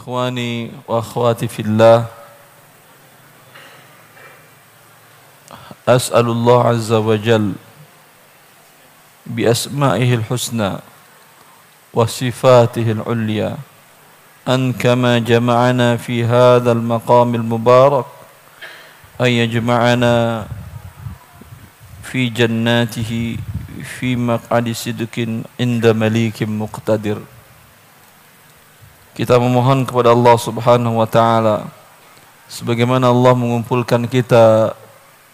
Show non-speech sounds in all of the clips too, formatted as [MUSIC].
إخواني وأخواتي في الله أسأل الله عز وجل بأسمائه الحسنى وصفاته العليا أن كما جمعنا في هذا المقام المبارك أن يجمعنا في جناته في مقعد صدق عند مليك مقتدر. Kita memohon kepada Allah Subhanahu wa taala sebagaimana Allah mengumpulkan kita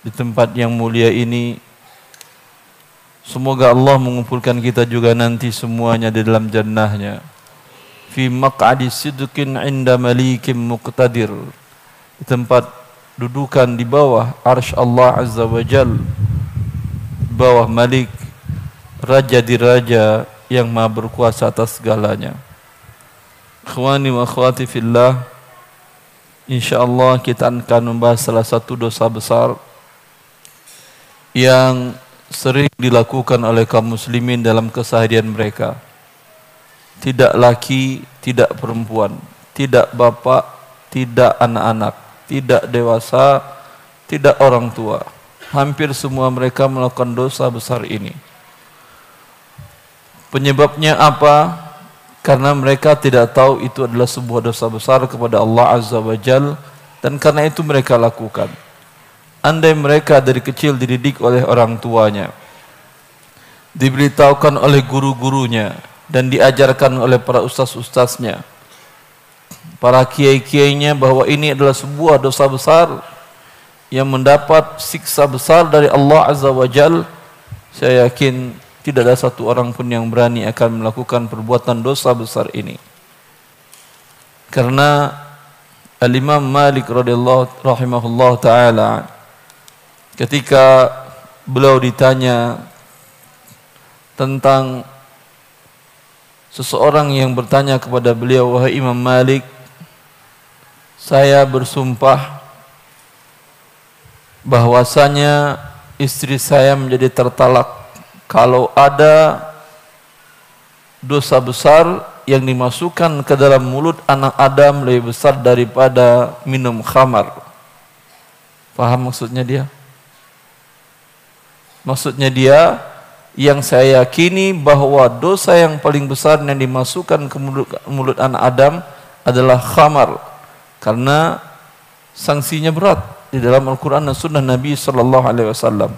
di tempat yang mulia ini. Semoga Allah mengumpulkan kita juga nanti semuanya di dalam jannahnya. Fi maq'adi sidqin 'inda malikim muqtadir. Di tempat dudukan di bawah arsy Allah Azza wa Jal. Bawah malik raja di raja yang maha berkuasa atas segalanya Ikhwani wa akhwati fillah InsyaAllah kita akan membahas salah satu dosa besar Yang sering dilakukan oleh kaum muslimin dalam keseharian mereka. Tidak laki, tidak perempuan Tidak bapak, tidak anak-anak Tidak dewasa, tidak orang tua. Hampir semua mereka melakukan dosa besar ini. Penyebabnya apa? Karena mereka tidak tahu itu adalah sebuah dosa besar kepada Allah Azza wa Jal dan karena itu mereka lakukan. Andai mereka dari kecil dididik oleh orang tuanya diberitahukan oleh guru-gurunya dan diajarkan oleh para ustaz-ustaznya para kiai-kiainya bahwa ini adalah sebuah dosa besar yang mendapat siksa besar dari Allah Azza wa Jal saya yakin tidak ada satu orang pun yang berani akan melakukan perbuatan dosa besar ini. Karena Al-Imam Malik radhiyallahu rahimahullah taala ketika beliau ditanya tentang seseorang yang bertanya kepada beliau wahai Imam Malik saya bersumpah bahwasanya istri saya menjadi tertalak kalau ada dosa besar yang dimasukkan ke dalam mulut anak Adam lebih besar daripada minum khamar. Paham maksudnya dia? Maksudnya dia yang saya yakini bahwa dosa yang paling besar yang dimasukkan ke mulut, mulut anak Adam adalah khamar karena sanksinya berat di dalam Al-Quran dan Sunnah Nabi Sallallahu Alaihi Wasallam.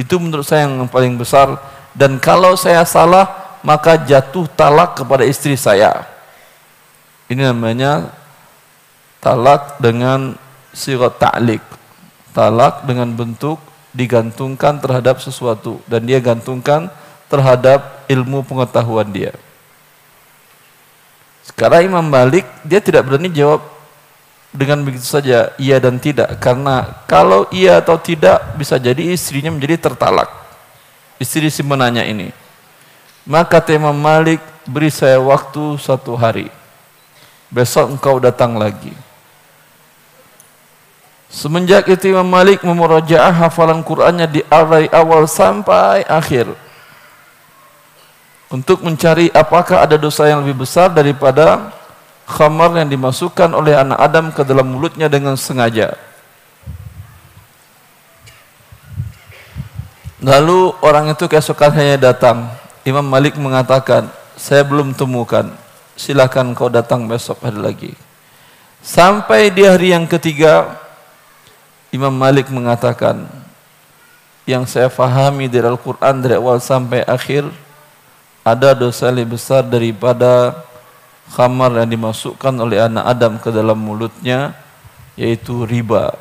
Itu menurut saya yang paling besar dan kalau saya salah maka jatuh talak kepada istri saya. Ini namanya talak dengan sirat ta'lik. Talak dengan bentuk digantungkan terhadap sesuatu dan dia gantungkan terhadap ilmu pengetahuan dia. Sekarang Imam Malik dia tidak berani jawab dengan begitu saja iya dan tidak. Karena kalau iya atau tidak bisa jadi istrinya menjadi tertalak. Istri si menanya ini. Maka tema Malik beri saya waktu satu hari. Besok engkau datang lagi. Semenjak itu Imam Malik memurajaah hafalan Qur'annya di awal awal sampai akhir. Untuk mencari apakah ada dosa yang lebih besar daripada khamar yang dimasukkan oleh anak Adam ke dalam mulutnya dengan sengaja. Lalu orang itu keesokannya datang. Imam Malik mengatakan, saya belum temukan. Silakan kau datang besok hari lagi. Sampai di hari yang ketiga, Imam Malik mengatakan, yang saya fahami dari Al-Quran dari awal sampai akhir, ada dosa lebih besar daripada khamar yang dimasukkan oleh anak Adam ke dalam mulutnya yaitu riba.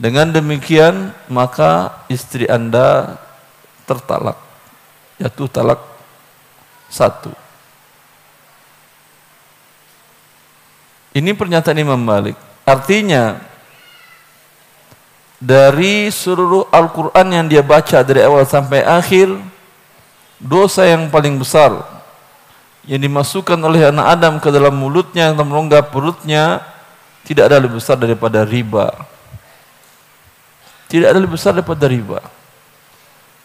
Dengan demikian maka istri Anda tertalak. Jatuh talak satu. Ini pernyataan Imam Malik. Artinya dari seluruh Al-Quran yang dia baca dari awal sampai akhir dosa yang paling besar yang dimasukkan oleh anak Adam ke dalam mulutnya, yang merongga perutnya, tidak ada lebih besar daripada riba. Tidak ada lebih besar daripada riba.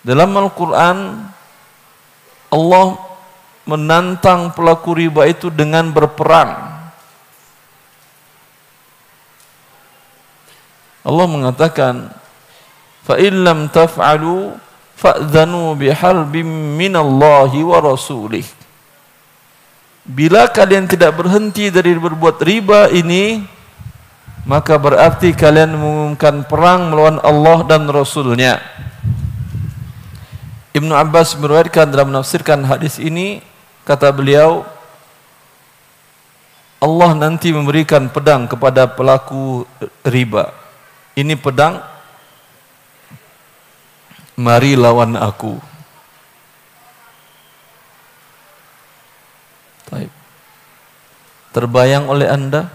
Dalam Al-Quran, Allah menantang pelaku riba itu dengan berperang. Allah mengatakan, فَإِنْ لَمْ تَفْعَلُوا فَأْذَنُوا بِحَلْبٍ مِّنَ اللَّهِ وَرَسُولِهِ Bila kalian tidak berhenti dari berbuat riba ini maka berarti kalian mengumumkan perang melawan Allah dan Rasulnya. Ibnu Abbas meriwayatkan dalam menafsirkan hadis ini kata beliau Allah nanti memberikan pedang kepada pelaku riba. Ini pedang mari lawan aku. Taib. Terbayang oleh Anda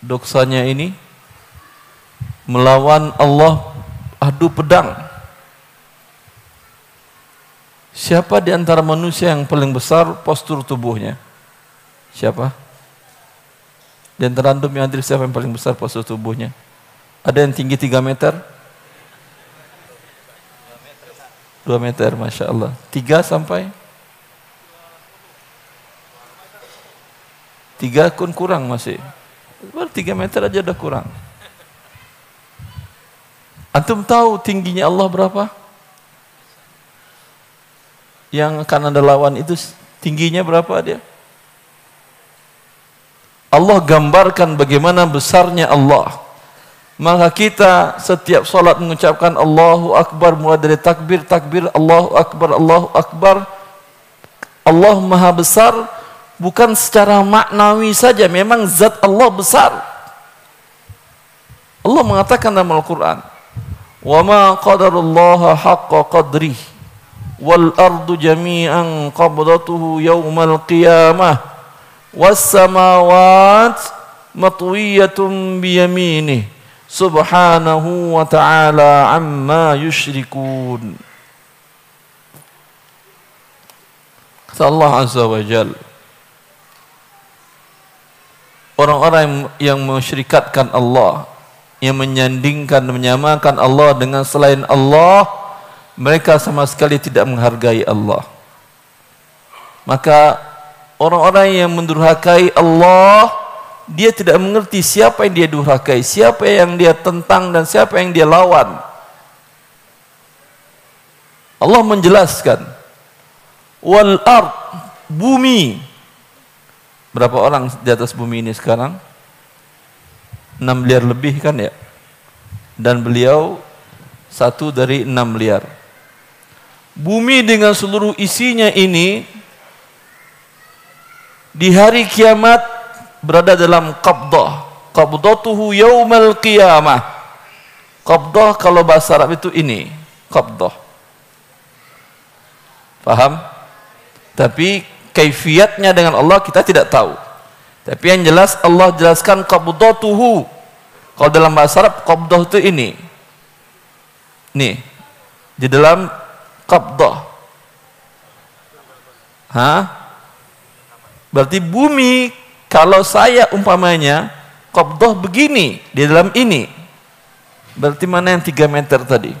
doksanya ini melawan Allah adu pedang. Siapa di antara manusia yang paling besar postur tubuhnya? Siapa? Di antara antum yang hadir siapa yang paling besar postur tubuhnya? Ada yang tinggi 3 meter? 2 meter, Masya Allah. 3 sampai? 3 pun kurang masih. Baru 3 meter aja udah kurang. Antum tahu tingginya Allah berapa? Yang akan anda lawan itu tingginya berapa dia? Allah gambarkan bagaimana besarnya Allah. Maka kita setiap solat mengucapkan Allahu Akbar mulai dari takbir, takbir, Allahu Akbar, Allahu Akbar. Allah maha besar bukan secara maknawi saja memang zat Allah besar. Allah mengatakan dalam Al-Quran wa ma qadarullaha haqqa qadrih wal ardu jami'an qabdatuhu yawmal qiyamah was samawat matwiyatun biyaminih subhanahu wa ta'ala amma kata Allah azza wa jalla orang-orang yang mensyirikatkan Allah, yang menyandingkan menyamakan Allah dengan selain Allah, mereka sama sekali tidak menghargai Allah. Maka orang-orang yang mendurhakai Allah, dia tidak mengerti siapa yang dia durhakai, siapa yang dia tentang dan siapa yang dia lawan. Allah menjelaskan wal ard bumi Berapa orang di atas bumi ini sekarang? 6 miliar lebih kan ya? Dan beliau satu dari 6 miliar. Bumi dengan seluruh isinya ini di hari kiamat berada dalam qabdah. Qabdatuhu yaumal qiyamah. Qabdah kalau bahasa Arab itu ini, qabdah. Paham? Tapi kaifiatnya dengan Allah kita tidak tahu. Tapi yang jelas Allah jelaskan qabdatuhu. Kalau dalam bahasa Arab qabdah itu ini. Nih. Di dalam qabdah. Hah? Berarti bumi kalau saya umpamanya qabdah begini di dalam ini. Berarti mana yang 3 meter tadi?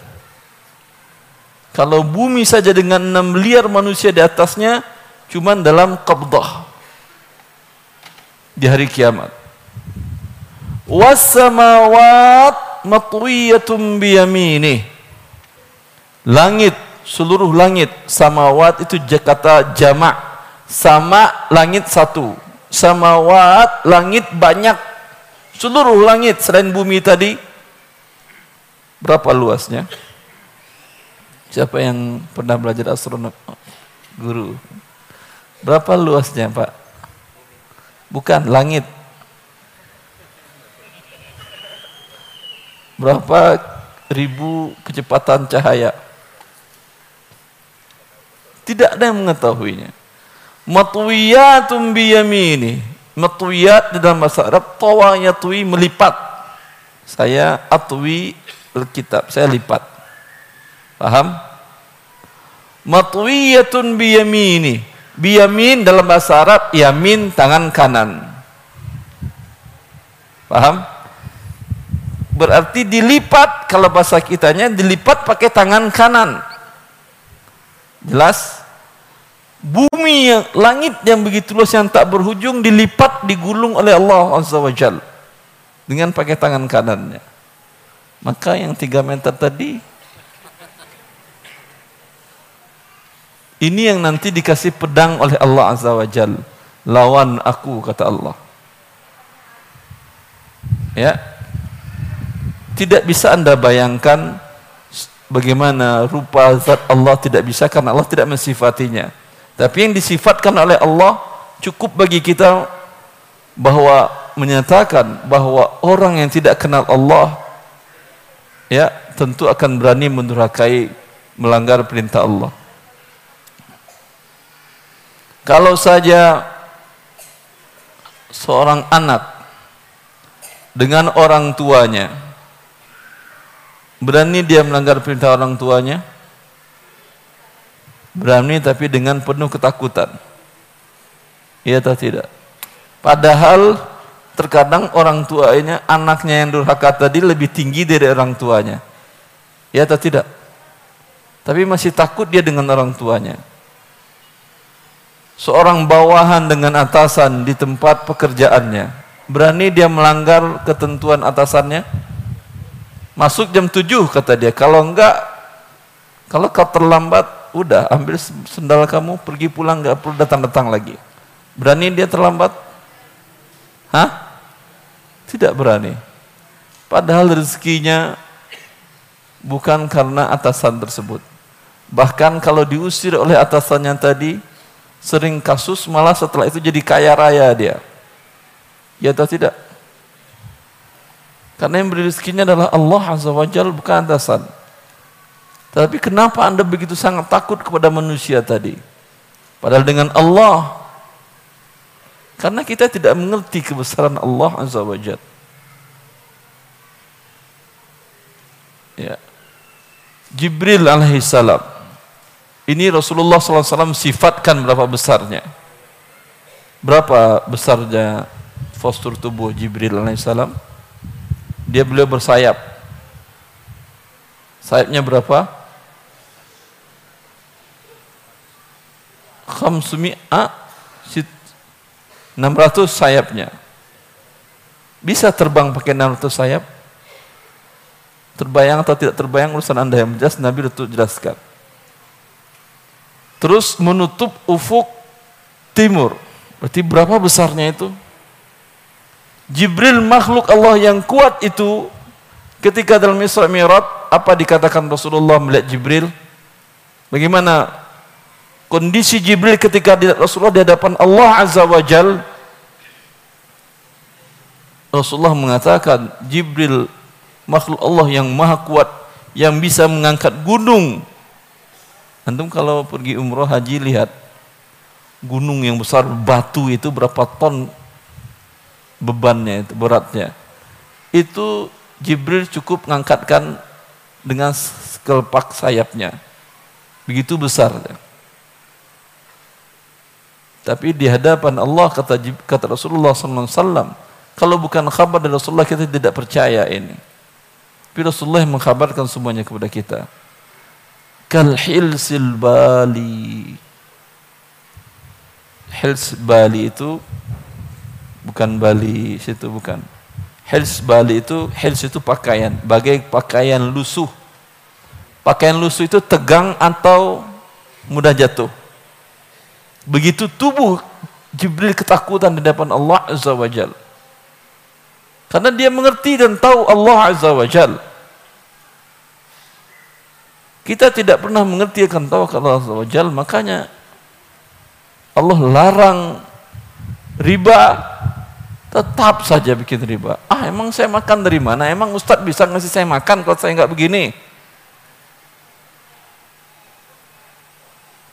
Kalau bumi saja dengan 6 miliar manusia di atasnya cuman dalam qabdah di hari kiamat. Wasamawat matwiyatun biyamini langit seluruh langit samawat itu kata jamak. Sama langit satu. Samawat langit banyak. Seluruh langit selain bumi tadi. Berapa luasnya? Siapa yang pernah belajar astronomi guru Berapa luasnya Pak? Bukan, langit. Berapa ribu kecepatan cahaya? Tidak ada yang mengetahuinya. Matwiyatun biyamini. Matwiyat di dalam bahasa Arab, tawa yatwi melipat. Saya atwi kitab, saya lipat. Paham? Matwiyatun biyamini Biyamin dalam bahasa Arab, yamin tangan kanan. Paham? Berarti dilipat, kalau bahasa kitanya dilipat pakai tangan kanan. Jelas? Bumi yang, langit yang begitu luas yang tak berhujung dilipat, digulung oleh Allah Azza dengan pakai tangan kanannya. Maka yang tiga meter tadi ini yang nanti dikasih pedang oleh Allah Azza wa Jal. Lawan aku kata Allah. Ya. Tidak bisa Anda bayangkan bagaimana rupa zat Allah tidak bisa karena Allah tidak mensifatinya. Tapi yang disifatkan oleh Allah cukup bagi kita bahwa menyatakan bahwa orang yang tidak kenal Allah ya tentu akan berani mendurhakai melanggar perintah Allah. Kalau saja seorang anak dengan orang tuanya berani dia melanggar perintah orang tuanya berani tapi dengan penuh ketakutan iya atau tidak Padahal terkadang orang tuanya, anaknya yang durhaka tadi lebih tinggi dari orang tuanya. Ya atau tidak? Tapi masih takut dia dengan orang tuanya. Seorang bawahan dengan atasan di tempat pekerjaannya. Berani dia melanggar ketentuan atasannya? Masuk jam 7 kata dia. Kalau enggak, kalau kau terlambat, udah ambil sendal kamu, pergi pulang, enggak perlu datang-datang lagi. Berani dia terlambat? Hah? Tidak berani. Padahal rezekinya bukan karena atasan tersebut. Bahkan kalau diusir oleh atasannya tadi, sering kasus malah setelah itu jadi kaya raya dia. Ya atau tidak? Karena yang beri rezekinya adalah Allah Azza wa Jal, bukan atasan. Tapi kenapa anda begitu sangat takut kepada manusia tadi? Padahal dengan Allah karena kita tidak mengerti kebesaran Allah Azza wa Jal. Ya. Jibril alaihissalam. Ini Rasulullah SAW sifatkan berapa besarnya. Berapa besarnya postur tubuh Jibril alaihissalam? Dia beliau bersayap. Sayapnya berapa? Khamsumi'a 600 sayapnya. Bisa terbang pakai 600 sayap? Terbayang atau tidak terbayang urusan Anda yang jelas Nabi itu jelaskan. Terus menutup ufuk timur. Berarti berapa besarnya itu? Jibril makhluk Allah yang kuat itu ketika dalam Isra Mi'raj apa dikatakan Rasulullah melihat Jibril? Bagaimana kondisi Jibril ketika Rasulullah di hadapan Allah Azza wa Jal Rasulullah mengatakan Jibril makhluk Allah yang maha kuat yang bisa mengangkat gunung antum kalau pergi umroh haji lihat gunung yang besar batu itu berapa ton bebannya itu beratnya itu Jibril cukup mengangkatkan dengan sekelepak sayapnya begitu besar tapi di hadapan Allah kata kata Rasulullah SAW, kalau bukan kabar dari Rasulullah kita tidak percaya ini. Tapi Rasulullah mengkabarkan semuanya kepada kita. Kal hilsil bali. Hils Bali itu bukan Bali situ bukan. Hils Bali itu hils itu pakaian, bagai pakaian lusuh. Pakaian lusuh itu tegang atau mudah jatuh. Begitu tubuh Jibril ketakutan di depan Allah Azza wa Jal. Karena dia mengerti dan tahu Allah Azza wa Jal. Kita tidak pernah mengerti akan tahu kalau Allah Jal, makanya Allah larang riba tetap saja bikin riba. Ah emang saya makan dari mana? Emang Ustadz bisa ngasih saya makan kalau saya nggak begini?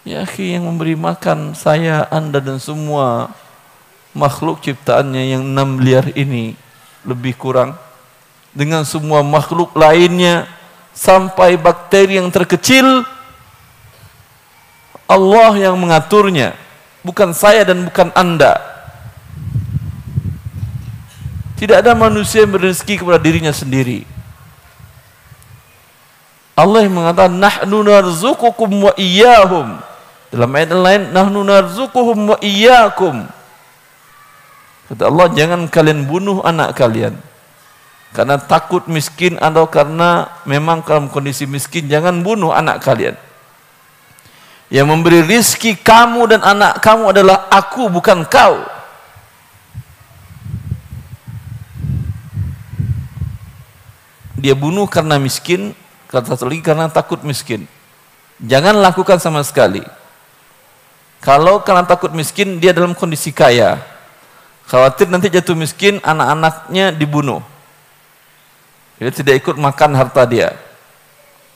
Ya akhi yang memberi makan saya, anda dan semua makhluk ciptaannya yang enam miliar ini lebih kurang dengan semua makhluk lainnya sampai bakteri yang terkecil Allah yang mengaturnya bukan saya dan bukan anda tidak ada manusia yang berrezeki kepada dirinya sendiri Allah yang mengatakan nahnu narzuqukum wa iyyahum dalam ayat lain, nahnu narzuquhum wa iyyakum. Kata Allah, jangan kalian bunuh anak kalian. Karena takut miskin atau karena memang dalam kondisi miskin jangan bunuh anak kalian. Yang memberi rizki kamu dan anak kamu adalah aku bukan kau. Dia bunuh karena miskin kata satu lagi karena takut miskin. Jangan lakukan sama sekali. Kalau karena takut miskin dia dalam kondisi kaya. Khawatir nanti jatuh miskin anak-anaknya dibunuh dia tidak ikut makan harta dia.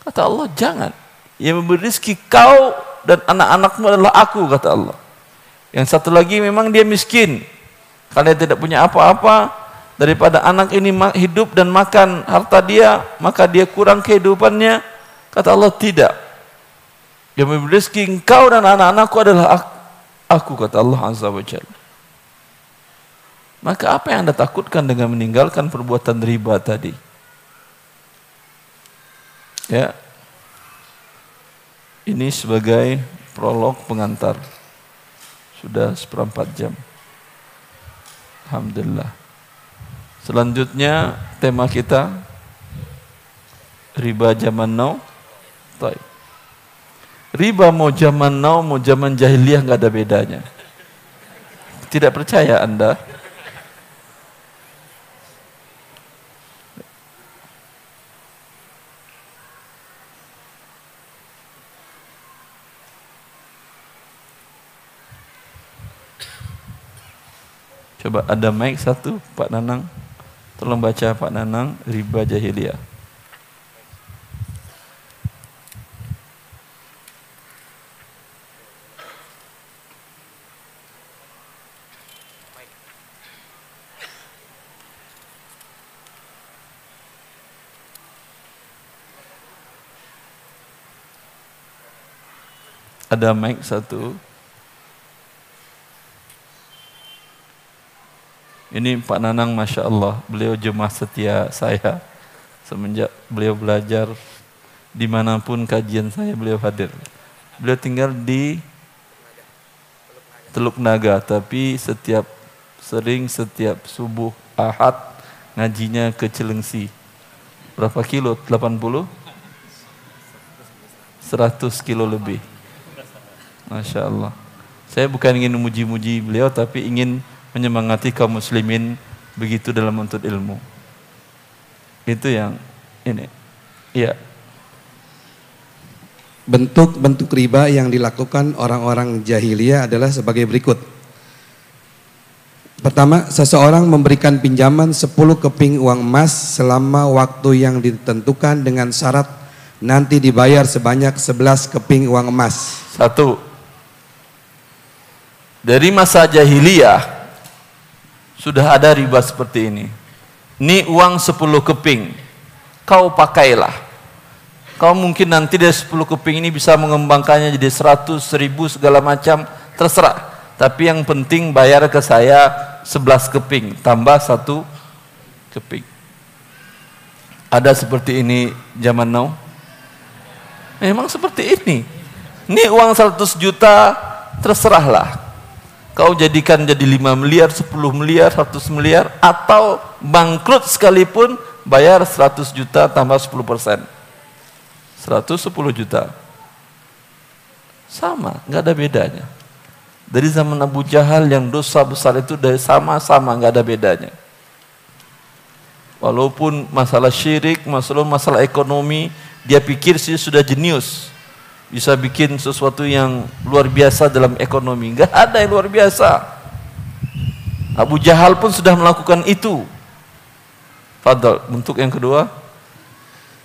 Kata Allah, jangan. Yang memberi rezeki kau dan anak-anakmu adalah aku, kata Allah. Yang satu lagi memang dia miskin. Karena dia tidak punya apa-apa, daripada anak ini hidup dan makan harta dia, maka dia kurang kehidupannya. Kata Allah, tidak. Yang memberi rezeki engkau dan anak-anakku adalah aku, kata Allah Azza wa Jalla. Maka apa yang anda takutkan dengan meninggalkan perbuatan riba tadi? Ya. Ini sebagai prolog pengantar. Sudah seperempat jam. Alhamdulillah. Selanjutnya tema kita riba zaman now. Taib. Riba mau zaman now, mau zaman jahiliyah nggak ada bedanya. Tidak percaya Anda? Coba ada mic satu Pak Nanang. Tolong baca Pak Nanang riba jahiliyah. Ada mic satu. Ini Pak Nanang Masya Allah, beliau jemaah setia saya. Semenjak beliau belajar di mana pun kajian saya beliau hadir. Beliau tinggal di Teluk Naga, tapi setiap sering setiap subuh ahad ngajinya ke Cilengsi. Berapa kilo? 80? 100 kilo lebih. Masya Allah. Saya bukan ingin memuji-muji beliau, tapi ingin menyemangati kaum muslimin begitu dalam menuntut ilmu. Itu yang ini. Iya. Bentuk-bentuk riba yang dilakukan orang-orang jahiliyah adalah sebagai berikut. Pertama, seseorang memberikan pinjaman 10 keping uang emas selama waktu yang ditentukan dengan syarat nanti dibayar sebanyak 11 keping uang emas. Satu. Dari masa jahiliyah sudah ada riba seperti ini. Ini uang 10 keping. Kau pakailah. Kau mungkin nanti dari 10 keping ini bisa mengembangkannya jadi 100, 1000 segala macam, terserah. Tapi yang penting bayar ke saya 11 keping tambah satu keping. Ada seperti ini zaman now? Memang seperti ini. Ini uang 100 juta terserahlah kau jadikan jadi 5 miliar, 10 miliar, 100 miliar atau bangkrut sekalipun bayar 100 juta tambah 10 persen. 110 juta. Sama, nggak ada bedanya. Dari zaman Abu Jahal yang dosa besar itu dari sama-sama nggak ada bedanya. Walaupun masalah syirik, masalah masalah ekonomi dia pikir sih sudah jenius bisa bikin sesuatu yang luar biasa dalam ekonomi. Enggak ada yang luar biasa. Abu Jahal pun sudah melakukan itu. Fadal, bentuk yang kedua.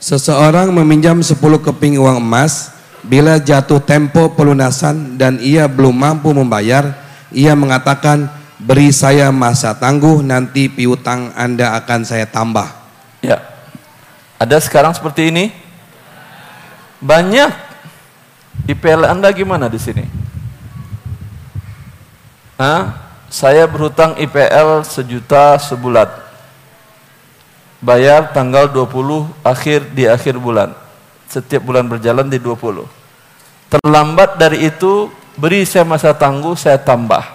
Seseorang meminjam 10 keping uang emas, bila jatuh tempo pelunasan dan ia belum mampu membayar, ia mengatakan, beri saya masa tangguh, nanti piutang Anda akan saya tambah. Ya, ada sekarang seperti ini? Banyak IPL Anda gimana di sini? Hah? Saya berhutang IPL sejuta sebulan. Bayar tanggal 20 akhir di akhir bulan. Setiap bulan berjalan di 20. Terlambat dari itu, beri saya masa tangguh, saya tambah.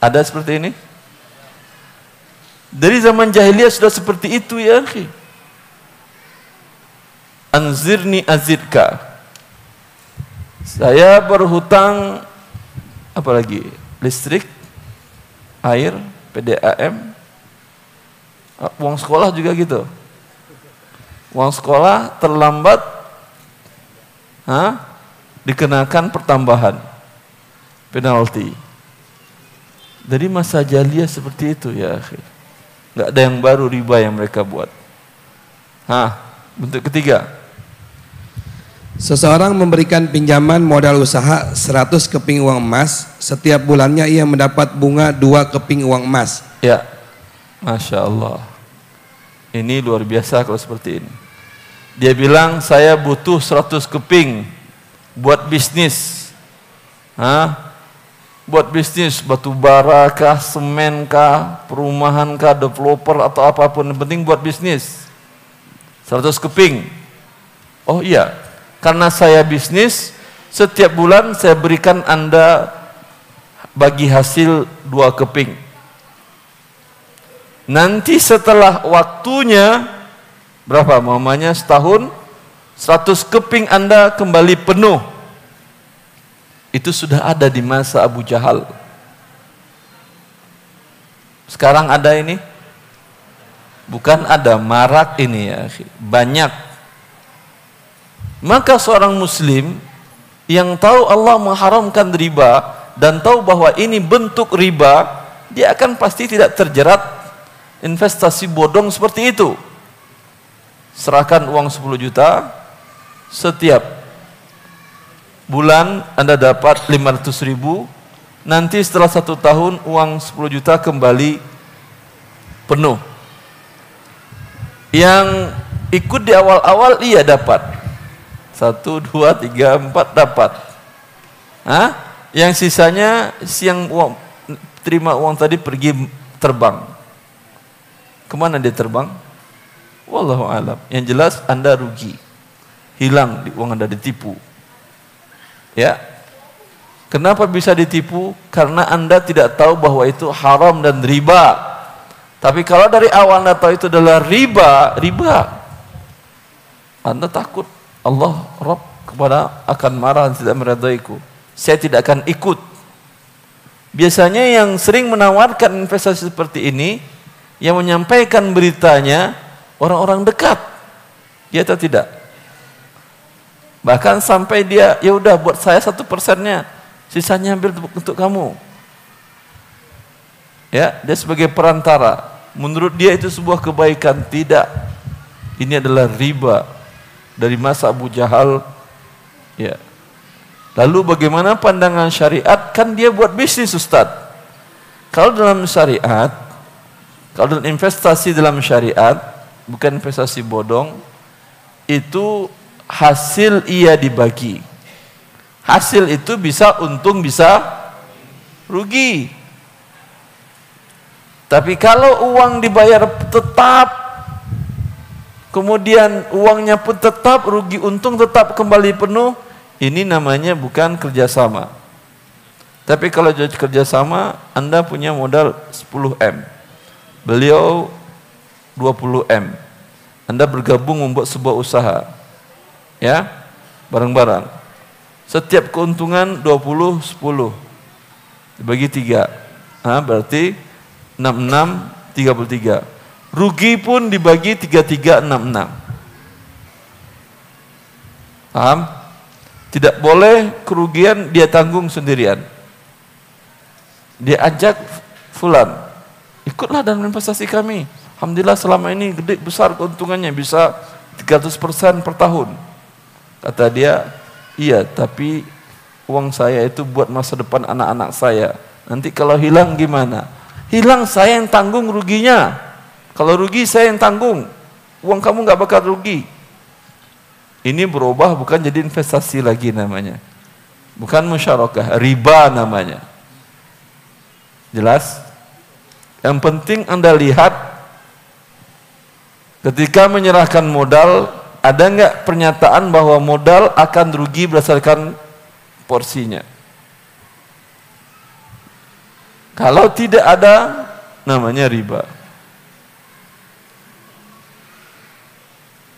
Ada seperti ini? Dari zaman jahiliyah sudah seperti itu ya. Anzirni azidka. Saya berhutang apa lagi? Listrik, air, PDAM, uang sekolah juga gitu. Uang sekolah terlambat, ha? dikenakan pertambahan penalti. Dari masa jahiliyah seperti itu ya akhir. Enggak ada yang baru riba yang mereka buat. Hah, bentuk ketiga. Seseorang memberikan pinjaman modal usaha 100 keping uang emas, setiap bulannya ia mendapat bunga 2 keping uang emas. Ya, Masya Allah. Ini luar biasa kalau seperti ini. Dia bilang, saya butuh 100 keping buat bisnis. Hah? Buat bisnis, batu bara kah, semen kah, perumahan kah, developer atau apa pun. Yang penting buat bisnis. 100 keping. Oh iya, karena saya bisnis, setiap bulan saya berikan Anda bagi hasil dua keping. Nanti setelah waktunya, berapa mamanya setahun, 100 keping Anda kembali penuh. Itu sudah ada di masa Abu Jahal. Sekarang ada ini? Bukan ada, marak ini ya. Banyak maka seorang muslim yang tahu Allah mengharamkan riba dan tahu bahwa ini bentuk riba, dia akan pasti tidak terjerat investasi bodong seperti itu. Serahkan uang 10 juta setiap bulan Anda dapat 500 ribu, nanti setelah satu tahun uang 10 juta kembali penuh. Yang ikut di awal-awal iya dapat, satu, dua, tiga, empat dapat. Hah? Yang sisanya siang uang, terima uang tadi pergi terbang. Ke mana dia terbang? Wallahu alam. Yang jelas Anda rugi. Hilang uang Anda ditipu. Ya. Kenapa bisa ditipu? Karena Anda tidak tahu bahwa itu haram dan riba. Tapi kalau dari awal Anda tahu itu adalah riba, riba. Anda takut Allah Rabb kepada akan marah dan tidak meridaiku. Saya tidak akan ikut. Biasanya yang sering menawarkan investasi seperti ini, yang menyampaikan beritanya orang-orang dekat. Ya atau tidak? Bahkan sampai dia, ya udah buat saya satu persennya, sisanya ambil untuk kamu. Ya, dia sebagai perantara. Menurut dia itu sebuah kebaikan, tidak. Ini adalah riba, dari masa Abu Jahal. Ya. Lalu bagaimana pandangan syariat? Kan dia buat bisnis Ustaz. Kalau dalam syariat kalau dalam investasi dalam syariat bukan investasi bodong itu hasil ia dibagi. Hasil itu bisa untung bisa rugi. Tapi kalau uang dibayar tetap kemudian uangnya pun tetap rugi untung tetap kembali penuh. Ini namanya bukan kerjasama. Tapi kalau kerjasama anda punya modal 10M beliau 20M anda bergabung membuat sebuah usaha. Ya bareng-bareng. Setiap keuntungan 20 10 dibagi 3 nah, berarti 66 33 Rugi pun dibagi 3366. Paham? Tidak boleh kerugian dia tanggung sendirian. Dia ajak fulan, ikutlah dalam investasi kami. Alhamdulillah selama ini gede besar keuntungannya bisa 300% per tahun. Kata dia, iya tapi uang saya itu buat masa depan anak-anak saya. Nanti kalau hilang gimana? Hilang saya yang tanggung ruginya. Kalau rugi saya yang tanggung. Uang kamu nggak bakal rugi. Ini berubah bukan jadi investasi lagi namanya. Bukan musyarakah, riba namanya. Jelas? Yang penting Anda lihat ketika menyerahkan modal ada nggak pernyataan bahwa modal akan rugi berdasarkan porsinya? Kalau tidak ada namanya riba.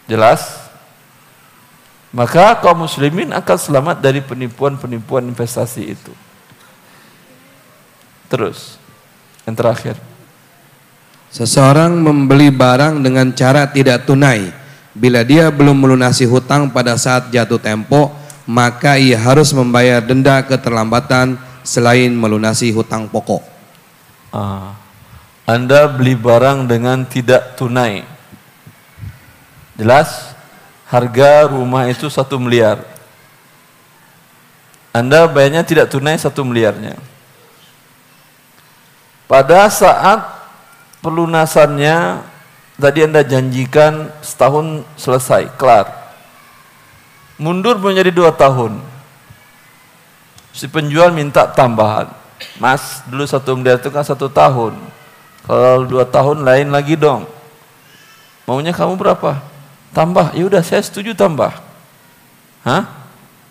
Jelas? Maka kaum muslimin akan selamat dari penipuan-penipuan investasi itu. Terus, yang terakhir. Seseorang membeli barang dengan cara tidak tunai. Bila dia belum melunasi hutang pada saat jatuh tempo, maka ia harus membayar denda keterlambatan selain melunasi hutang pokok. Ah, anda beli barang dengan tidak tunai. Jelas? Harga rumah itu satu miliar. Anda bayarnya tidak tunai satu miliarnya. Pada saat pelunasannya tadi Anda janjikan setahun selesai, kelar. Mundur menjadi dua tahun. Si penjual minta tambahan. Mas, dulu satu miliar itu kan satu tahun. Kalau dua tahun lain lagi dong. Maunya kamu berapa? Tambah. Ya udah saya setuju tambah. Hah?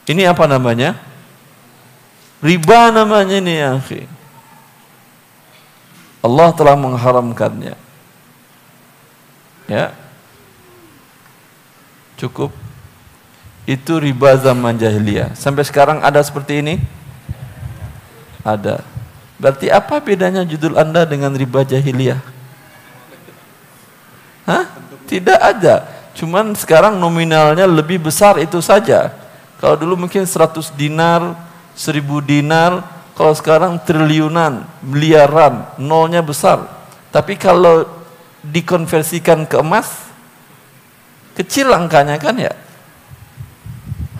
Ini apa namanya? Riba namanya ini ya. Allah telah mengharamkannya. Ya. Cukup. Itu riba zaman jahiliyah. Sampai sekarang ada seperti ini? Ada. Berarti apa bedanya judul Anda dengan riba jahiliyah? Hah? Tidak ada. Cuman sekarang nominalnya lebih besar itu saja. Kalau dulu mungkin 100 dinar, 1000 dinar, kalau sekarang triliunan, miliaran, nolnya besar. Tapi kalau dikonversikan ke emas, kecil angkanya kan ya.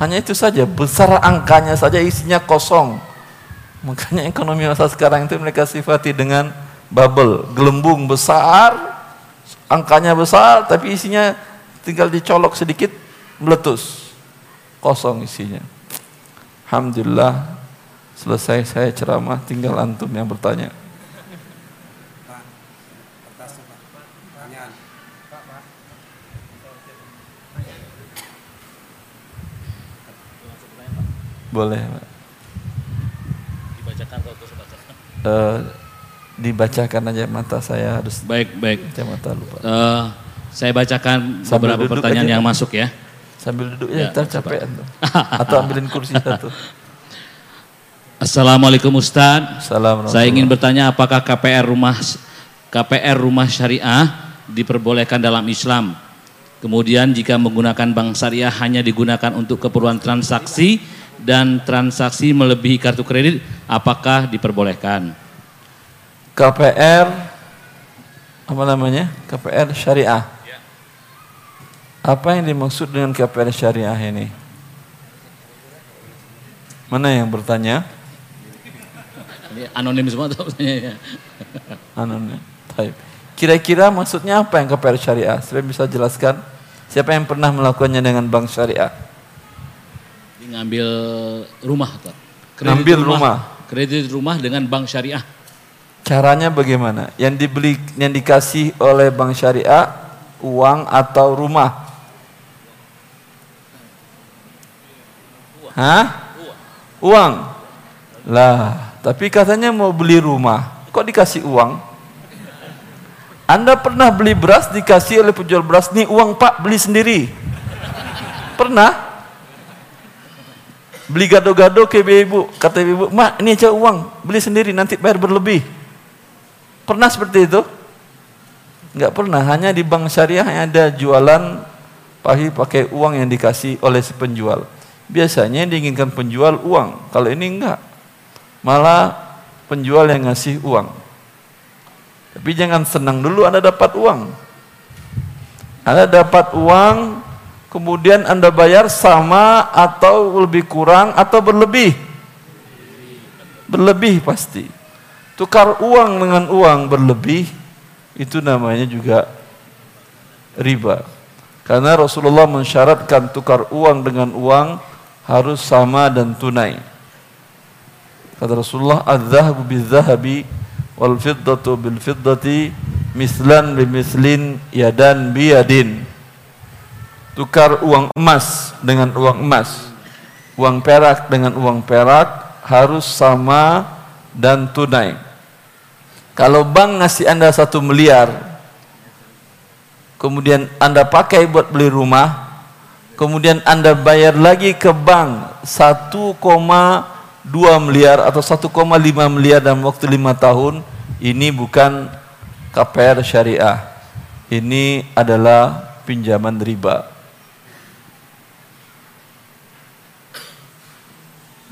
Hanya itu saja, besar angkanya saja isinya kosong. Makanya ekonomi masa sekarang itu mereka sifati dengan bubble, gelembung besar, angkanya besar, tapi isinya tinggal dicolok sedikit, meletus. Kosong isinya. Alhamdulillah Selesai saya ceramah, tinggal antum yang bertanya. Boleh, Pak. Dibacakan atau? Uh, dibacakan aja mata saya harus baik baik mata lupa uh, saya bacakan Sambil beberapa pertanyaan aja, yang masuk ya sambil duduk ya, ya tercapek atau ambilin kursi satu [LAUGHS] Assalamualaikum Ustaz. Saya ingin bertanya apakah KPR rumah KPR rumah syariah diperbolehkan dalam Islam? Kemudian jika menggunakan bank syariah hanya digunakan untuk keperluan transaksi dan transaksi melebihi kartu kredit, apakah diperbolehkan? KPR apa namanya? KPR syariah. Apa yang dimaksud dengan KPR syariah ini? Mana yang bertanya? Anonim semua tuh ya. Anonim. Baik. Kira-kira maksudnya apa yang KPR syariah? Saya bisa jelaskan? Siapa yang pernah melakukannya dengan bank syariah? Ngambil rumah tuh. Ngambil rumah, rumah. Kredit rumah dengan bank syariah. Caranya bagaimana? Yang dibeli yang dikasih oleh bank syariah uang atau rumah? Hah? Uang. Lah, tapi katanya mau beli rumah, kok dikasih uang? Anda pernah beli beras dikasih oleh penjual beras, nih uang pak beli sendiri. Pernah? Beli gado-gado ke ibu, kata ibu, mak ini aja uang, beli sendiri nanti bayar berlebih. Pernah seperti itu? Enggak pernah, hanya di bank syariah yang ada jualan pahi pakai uang yang dikasih oleh si penjual. Biasanya diinginkan penjual uang, kalau ini enggak malah penjual yang ngasih uang. Tapi jangan senang dulu Anda dapat uang. Anda dapat uang, kemudian Anda bayar sama atau lebih kurang atau berlebih. Berlebih pasti. Tukar uang dengan uang berlebih, itu namanya juga riba. Karena Rasulullah mensyaratkan tukar uang dengan uang harus sama dan tunai. Kata Rasulullah, "Adz-dzahabu bil-dzahabi wal fiddatu bil fiddati mislan bi mislin yadan bi yadin." Tukar uang emas dengan uang emas. Uang perak dengan uang perak harus sama dan tunai. Kalau bank ngasih Anda satu miliar, kemudian Anda pakai buat beli rumah, kemudian Anda bayar lagi ke bank 1,2 miliar atau 1,5 miliar dalam waktu lima tahun, ini bukan KPR syariah. Ini adalah pinjaman riba.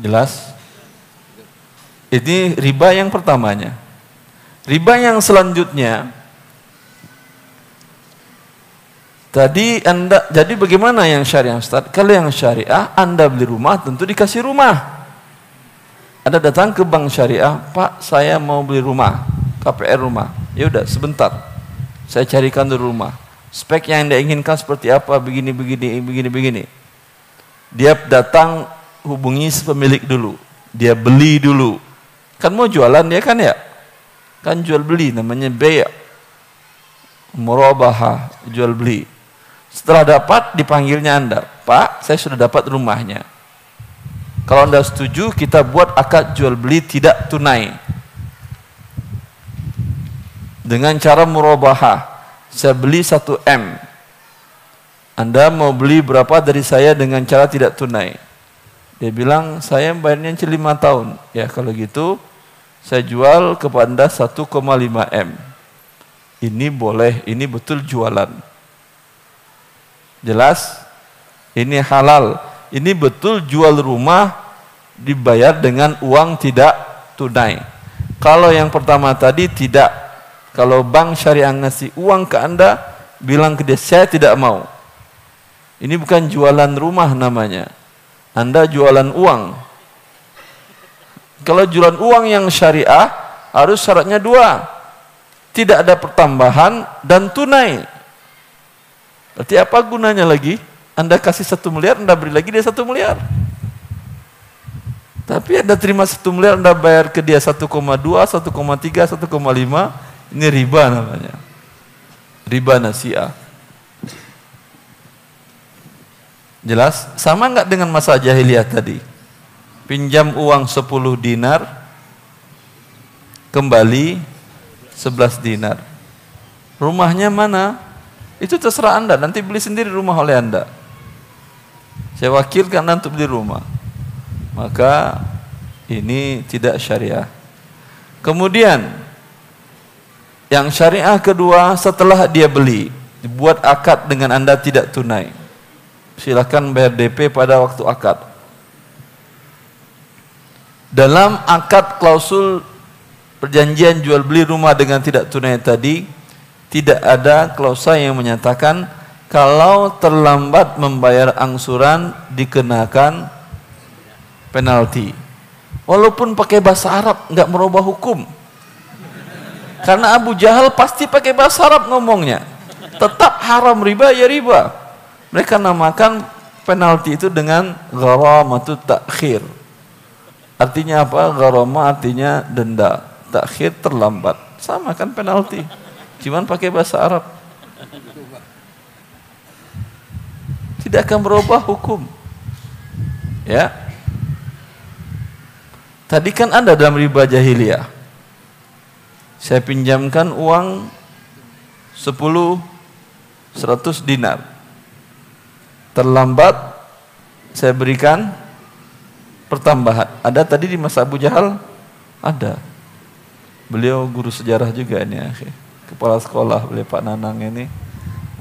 Jelas? Ini riba yang pertamanya. Riba yang selanjutnya Tadi Anda jadi bagaimana yang syariah Ustaz? Kalau yang syariah Anda beli rumah tentu dikasih rumah. Anda datang ke bank syariah, "Pak, saya mau beli rumah, KPR rumah." Ya udah, sebentar. Saya carikan dulu rumah. Spek yang Anda inginkan seperti apa? Begini begini begini begini. Dia datang hubungi pemilik dulu. Dia beli dulu. Kan mau jualan dia kan ya? Kan jual beli namanya bay' murabaha jual beli setelah dapat dipanggilnya Anda, Pak, saya sudah dapat rumahnya. Kalau Anda setuju, kita buat akad jual beli tidak tunai. Dengan cara murabaha, saya beli 1 M. Anda mau beli berapa dari saya dengan cara tidak tunai? Dia bilang, saya bayarnya 5 tahun. Ya kalau gitu, saya jual kepada Anda 1,5 M. Ini boleh, ini betul jualan Jelas? Ini halal. Ini betul jual rumah dibayar dengan uang tidak tunai. Kalau yang pertama tadi tidak. Kalau bank syariah ngasih uang ke Anda, bilang ke dia, saya tidak mau. Ini bukan jualan rumah namanya. Anda jualan uang. Kalau jualan uang yang syariah, harus syaratnya dua. Tidak ada pertambahan dan tunai. Berarti apa gunanya lagi? Anda kasih satu miliar, Anda beri lagi dia satu miliar. Tapi Anda terima satu miliar, Anda bayar ke dia 1,2, 1,3, 1,5, ini riba namanya. Riba nasiah. Jelas? Sama nggak dengan masa jahiliyah tadi? Pinjam uang 10 dinar, kembali 11 dinar. Rumahnya mana? Itu terserah Anda, nanti beli sendiri rumah oleh Anda. Saya wakilkan untuk beli rumah. Maka ini tidak syariah. Kemudian yang syariah kedua setelah dia beli, dibuat akad dengan Anda tidak tunai. Silakan bayar DP pada waktu akad. Dalam akad klausul perjanjian jual beli rumah dengan tidak tunai tadi, tidak ada klausa yang menyatakan kalau terlambat membayar angsuran dikenakan penalti. Walaupun pakai bahasa Arab nggak merubah hukum. Karena Abu Jahal pasti pakai bahasa Arab ngomongnya. Tetap haram riba ya riba. Mereka namakan penalti itu dengan gharamatu takhir. Artinya apa? Gharama artinya denda. Takhir terlambat. Sama kan penalti. Cuman pakai bahasa Arab. Tidak akan berubah hukum. Ya. Tadi kan Anda dalam riba jahiliyah. Saya pinjamkan uang 10 100 dinar. Terlambat saya berikan pertambahan. Ada tadi di masa Abu Jahal? Ada. Beliau guru sejarah juga ini akhir kepala sekolah oleh Pak Nanang ini.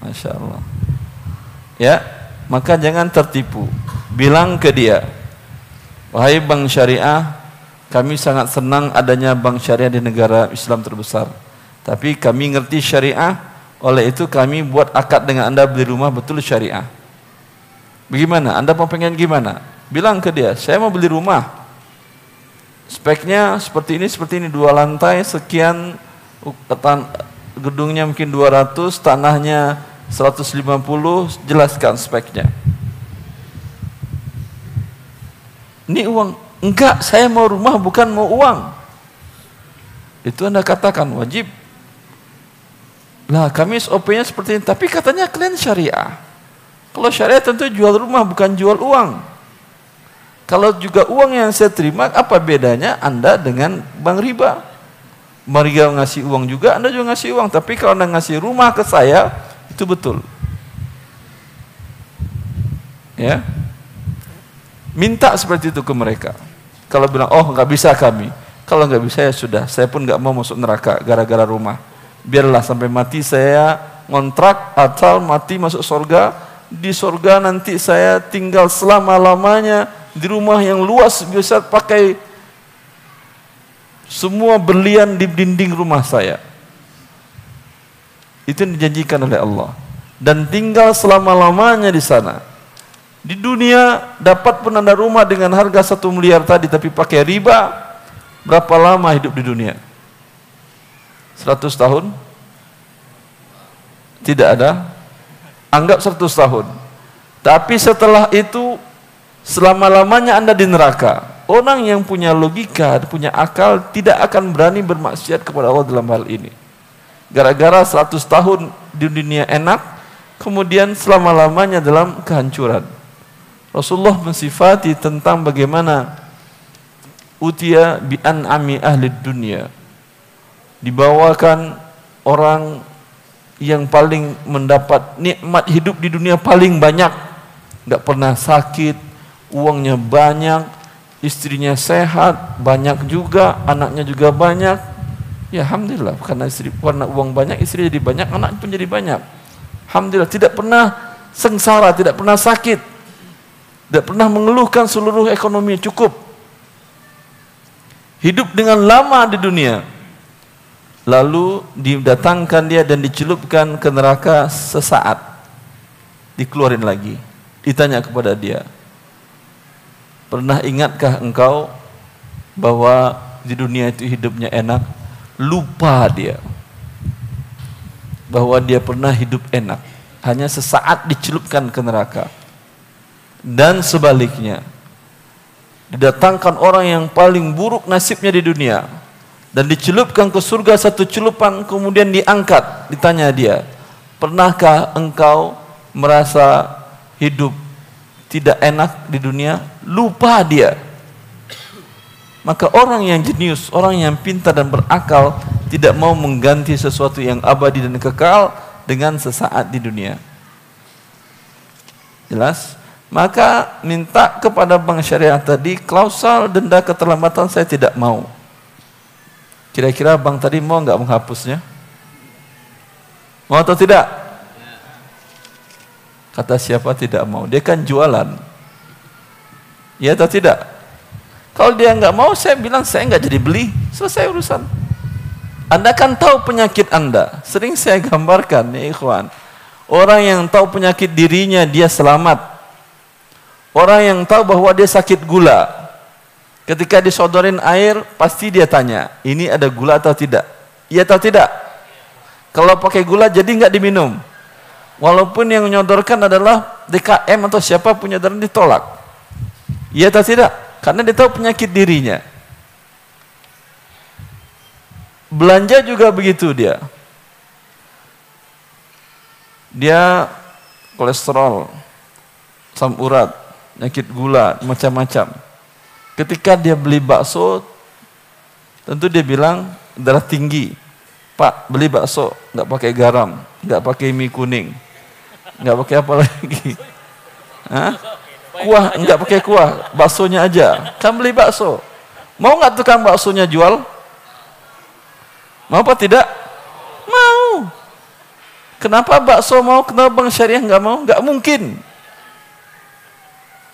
Masya Allah. Ya, maka jangan tertipu. Bilang ke dia, wahai bank syariah, kami sangat senang adanya bank syariah di negara Islam terbesar. Tapi kami ngerti syariah, oleh itu kami buat akad dengan anda beli rumah betul syariah. Bagaimana? Anda mau pengen gimana? Bilang ke dia, saya mau beli rumah. Speknya seperti ini, seperti ini, dua lantai, sekian gedungnya mungkin 200, tanahnya 150, jelaskan speknya. Ini uang. Enggak, saya mau rumah bukan mau uang. Itu Anda katakan wajib. Lah kami SOP-nya seperti ini, tapi katanya kalian syariah. Kalau syariah tentu jual rumah bukan jual uang. Kalau juga uang yang saya terima, apa bedanya Anda dengan bank riba? Maria ngasih uang juga, Anda juga ngasih uang. Tapi kalau Anda ngasih rumah ke saya, Itu betul. Ya. Minta seperti itu ke mereka. Kalau bilang, oh nggak bisa kami. Kalau nggak bisa ya sudah, saya pun nggak mau masuk neraka gara-gara rumah. Biarlah sampai mati saya ngontrak atau mati masuk surga. Di surga nanti saya tinggal selama-lamanya di rumah yang luas bisa pakai semua berlian di dinding rumah saya. Itu yang dijanjikan oleh Allah. Dan tinggal selama-lamanya di sana. Di dunia dapat pun anda rumah dengan harga satu miliar tadi tapi pakai riba, berapa lama hidup di dunia? 100 tahun? Tidak ada. Anggap 100 tahun. Tapi setelah itu selama-lamanya anda di neraka. Orang yang punya logika, punya akal tidak akan berani bermaksiat kepada Allah dalam hal ini. Gara-gara 100 tahun di dunia enak, kemudian selama-lamanya dalam kehancuran. Rasulullah mensifati tentang bagaimana utia bi an'ami ahli dunia dibawakan orang yang paling mendapat nikmat hidup di dunia paling banyak nggak pernah sakit uangnya banyak istrinya sehat banyak juga anaknya juga banyak ya alhamdulillah karena istri karena uang banyak istri jadi banyak anak pun jadi banyak alhamdulillah tidak pernah sengsara tidak pernah sakit tidak pernah mengeluhkan seluruh ekonomi cukup. Hidup dengan lama di dunia. Lalu didatangkan dia dan dicelupkan ke neraka sesaat. Dikeluarin lagi. Ditanya kepada dia. Pernah ingatkah engkau bahwa di dunia itu hidupnya enak? Lupa dia. Bahwa dia pernah hidup enak. Hanya sesaat dicelupkan ke neraka dan sebaliknya didatangkan orang yang paling buruk nasibnya di dunia dan dicelupkan ke surga satu celupan kemudian diangkat ditanya dia pernahkah engkau merasa hidup tidak enak di dunia lupa dia maka orang yang jenius, orang yang pintar dan berakal tidak mau mengganti sesuatu yang abadi dan kekal dengan sesaat di dunia. Jelas? Maka minta kepada bank syariah tadi klausal denda keterlambatan saya tidak mau. Kira-kira bank tadi mau nggak menghapusnya? Mau atau tidak? Kata siapa tidak mau? Dia kan jualan. Ya atau tidak? Kalau dia nggak mau, saya bilang saya nggak jadi beli. Selesai urusan. Anda kan tahu penyakit Anda. Sering saya gambarkan, ya ikhwan. Orang yang tahu penyakit dirinya, dia selamat. Orang yang tahu bahwa dia sakit gula, ketika disodorin air, pasti dia tanya, ini ada gula atau tidak? Iya atau tidak? Kalau pakai gula jadi nggak diminum. Walaupun yang menyodorkan adalah DKM atau siapa punya darah ditolak. Iya atau tidak? Karena dia tahu penyakit dirinya. Belanja juga begitu dia. Dia kolesterol, asam urat, penyakit gula, macam-macam. Ketika dia beli bakso, tentu dia bilang darah tinggi. Pak, beli bakso, nggak pakai garam, nggak pakai mie kuning, nggak pakai apa lagi. Hah? Kuah, nggak pakai kuah, baksonya aja. Kan beli bakso. Mau nggak tukang baksonya jual? Mau apa tidak? Mau. Kenapa bakso mau? Kenapa bang syariah nggak mau? Nggak mungkin.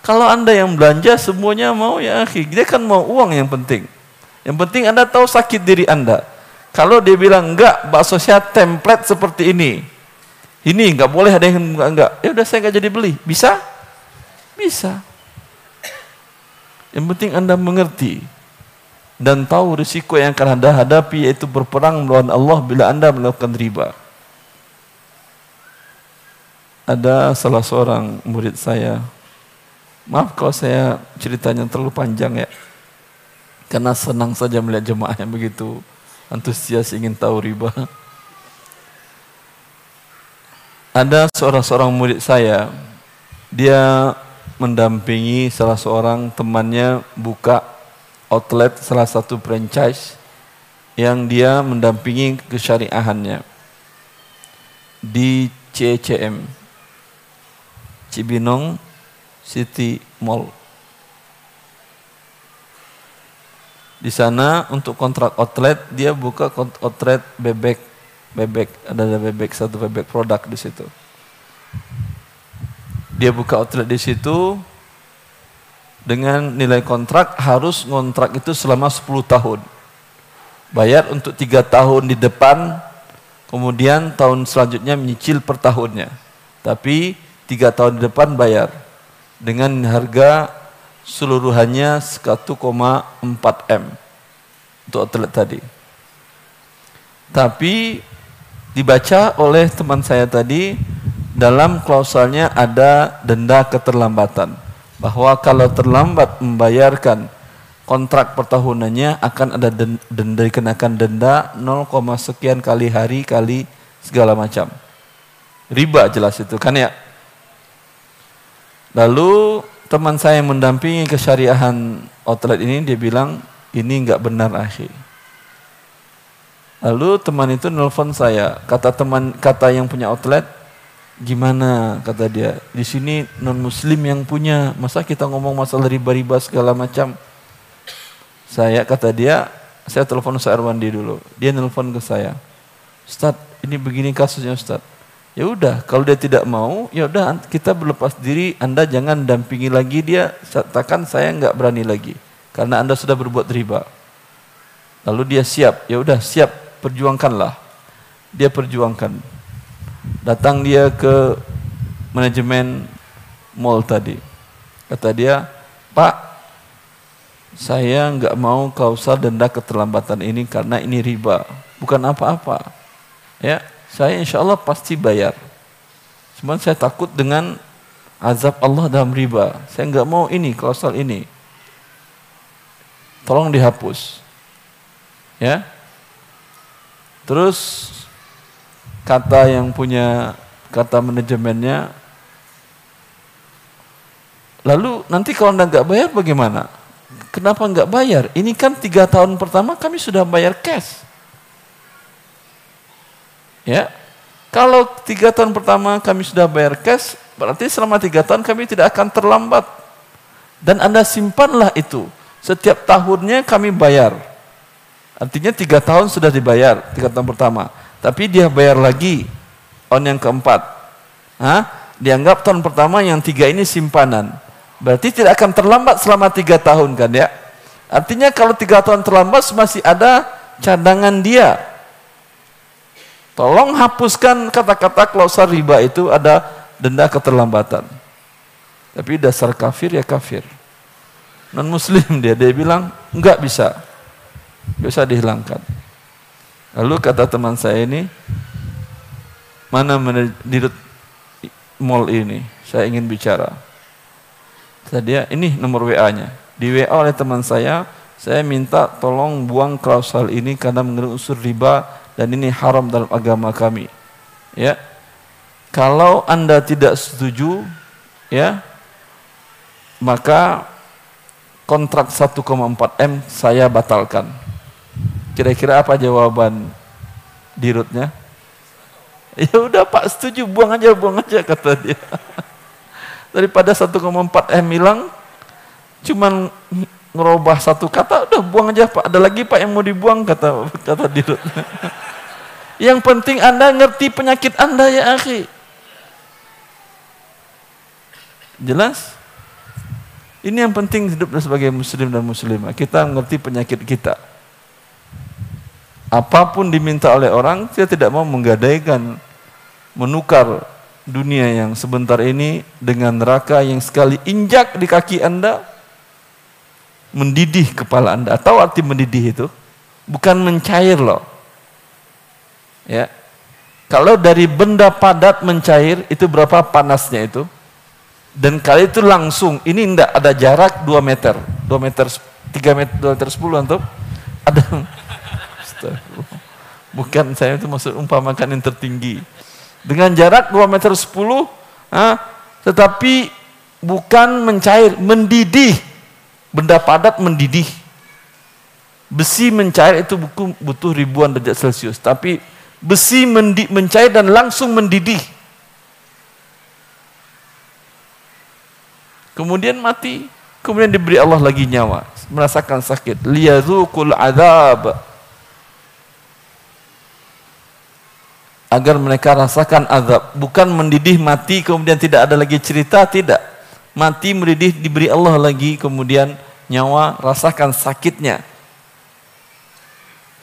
Kalau Anda yang belanja semuanya mau ya dia kan mau uang yang penting. Yang penting Anda tahu sakit diri Anda. Kalau dia bilang enggak, bakso saya template seperti ini. Ini enggak boleh ada yang enggak enggak. Ya udah saya enggak jadi beli. Bisa? Bisa. Yang penting Anda mengerti dan tahu risiko yang akan Anda hadapi yaitu berperang melawan Allah bila Anda melakukan riba. Ada salah seorang murid saya Maaf kalau saya ceritanya terlalu panjang ya. Karena senang saja melihat jemaah yang begitu antusias ingin tahu riba. Ada seorang-seorang murid saya, dia mendampingi salah seorang temannya buka outlet salah satu franchise yang dia mendampingi kesyariahannya. Di CCM Cibinong City Mall di sana untuk kontrak outlet dia buka outlet bebek bebek ada bebek satu bebek produk di situ. Dia buka outlet di situ dengan nilai kontrak harus kontrak itu selama 10 tahun. Bayar untuk tiga tahun di depan kemudian tahun selanjutnya menyicil per tahunnya. Tapi tiga tahun di depan bayar dengan harga seluruhannya 1,4 M untuk outlet tadi. Tapi dibaca oleh teman saya tadi dalam klausalnya ada denda keterlambatan bahwa kalau terlambat membayarkan kontrak pertahunannya akan ada denda dikenakan denda 0, sekian kali hari kali segala macam. Riba jelas itu kan ya. Lalu teman saya mendampingi kesyariahan outlet ini dia bilang ini enggak benar akhi. Lalu teman itu nelfon saya, kata teman kata yang punya outlet, gimana kata dia, di sini non muslim yang punya, masa kita ngomong masalah riba-riba segala macam. Saya kata dia, saya telepon Ustaz Arwandi dulu. Dia nelfon ke saya. Ustaz, ini begini kasusnya Ustaz. Ya udah, kalau dia tidak mau, ya udah kita berlepas diri. Anda jangan dampingi lagi dia. Katakan saya nggak berani lagi, karena Anda sudah berbuat riba. Lalu dia siap, ya udah siap, perjuangkanlah. Dia perjuangkan. Datang dia ke manajemen mall tadi. Kata dia, Pak, saya nggak mau kausal denda keterlambatan ini karena ini riba, bukan apa-apa. Ya, saya insya Allah pasti bayar. Cuma saya takut dengan azab Allah dalam riba. Saya nggak mau ini, klausal ini. Tolong dihapus. Ya. Terus kata yang punya kata manajemennya, lalu nanti kalau anda nggak bayar bagaimana? Kenapa nggak bayar? Ini kan tiga tahun pertama kami sudah bayar cash. Ya, kalau tiga tahun pertama kami sudah bayar cash, berarti selama tiga tahun kami tidak akan terlambat. Dan anda simpanlah itu. Setiap tahunnya kami bayar. Artinya tiga tahun sudah dibayar, tiga tahun pertama. Tapi dia bayar lagi on yang keempat. Hah? Dianggap tahun pertama yang tiga ini simpanan. Berarti tidak akan terlambat selama tiga tahun kan ya? Artinya kalau tiga tahun terlambat masih ada cadangan dia Tolong hapuskan kata-kata klausal riba itu ada denda keterlambatan. Tapi dasar kafir ya kafir. Non muslim dia, dia bilang enggak bisa. Bisa dihilangkan. Lalu kata teman saya ini, mana dirut mall ini? Saya ingin bicara. Kata dia, ini nomor WA-nya. Di WA oleh teman saya, saya minta tolong buang klausal ini karena mengandung unsur riba dan ini haram dalam agama kami. Ya. Kalau Anda tidak setuju, ya, maka kontrak 1,4 M saya batalkan. Kira-kira apa jawaban dirutnya? Ya udah Pak setuju, buang aja, buang aja kata dia. [LAUGHS] Daripada 1,4 M hilang, cuman ngerubah satu kata, udah buang aja Pak. Ada lagi Pak yang mau dibuang kata kata dirut. [LAUGHS] yang penting Anda ngerti penyakit Anda ya akhi. Jelas? Ini yang penting hidup sebagai muslim dan muslimah. Kita mengerti penyakit kita. Apa pun diminta oleh orang, kita tidak mau menggadaikan, menukar dunia yang sebentar ini dengan neraka yang sekali injak di kaki Anda, mendidih kepala Anda. Tahu arti mendidih itu? Bukan mencair loh. Ya. Kalau dari benda padat mencair itu berapa panasnya itu? Dan kali itu langsung, ini tidak ada jarak 2 meter, 2 meter, 3 meter, 2 meter 10 untuk ada Bukan saya itu maksud umpamakan yang tertinggi. Dengan jarak 2 meter 10, ha, tetapi bukan mencair, mendidih. Benda padat mendidih. Besi mencair itu butuh ribuan derajat Celcius, tapi besi mendi, mencair dan langsung mendidih. Kemudian mati, kemudian diberi Allah lagi nyawa, merasakan sakit. Liyazuqul azab Agar mereka rasakan azab, bukan mendidih mati kemudian tidak ada lagi cerita, tidak. Mati mendidih diberi Allah lagi kemudian nyawa rasakan sakitnya.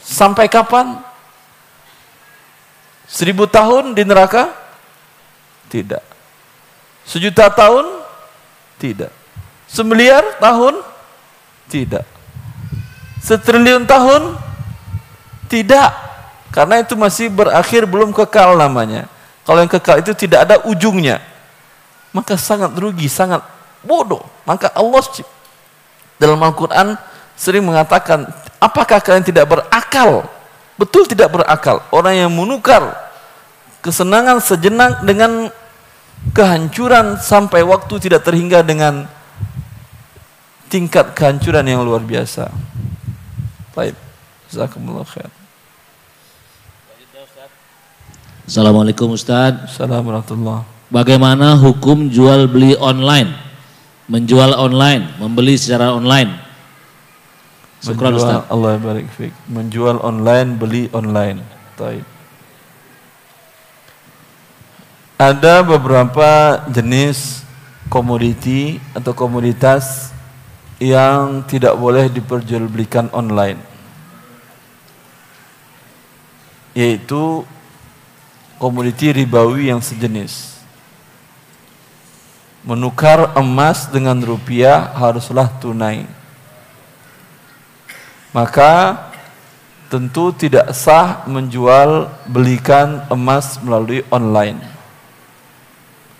Sampai kapan? Seribu tahun di neraka? Tidak. Sejuta tahun? Tidak. Semiliar tahun? Tidak. Setriliun tahun? Tidak. Karena itu masih berakhir belum kekal namanya. Kalau yang kekal itu tidak ada ujungnya. Maka sangat rugi, sangat bodoh. Maka Allah dalam Al-Quran sering mengatakan, apakah kalian tidak berakal? Betul tidak berakal. Orang yang menukar kesenangan sejenak dengan kehancuran sampai waktu tidak terhingga dengan tingkat kehancuran yang luar biasa. Baik. Jazakumullah khair. Assalamualaikum Ustaz. Assalamualaikum Bagaimana hukum jual beli online? Menjual online, membeli secara online. Syukran Ustaz. Allah barik fik. Menjual online, beli online. Baik. Ada beberapa jenis komoditi atau komoditas yang tidak boleh diperjualbelikan online. Yaitu komoditi ribawi yang sejenis. Menukar emas dengan rupiah haruslah tunai. Maka tentu tidak sah menjual belikan emas melalui online.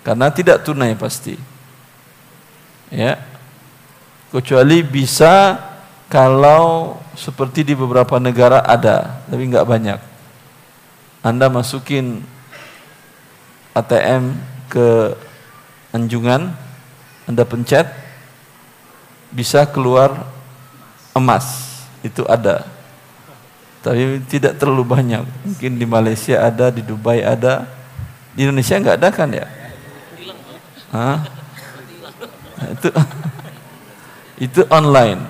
Karena tidak tunai pasti. Ya. Kecuali bisa kalau seperti di beberapa negara ada, tapi nggak banyak. Anda masukin ATM ke anjungan, Anda pencet, bisa keluar emas. Itu ada. Tapi tidak terlalu banyak. Mungkin di Malaysia ada, di Dubai ada. Di Indonesia nggak ada kan ya? Hah? Itu [LAUGHS] itu online.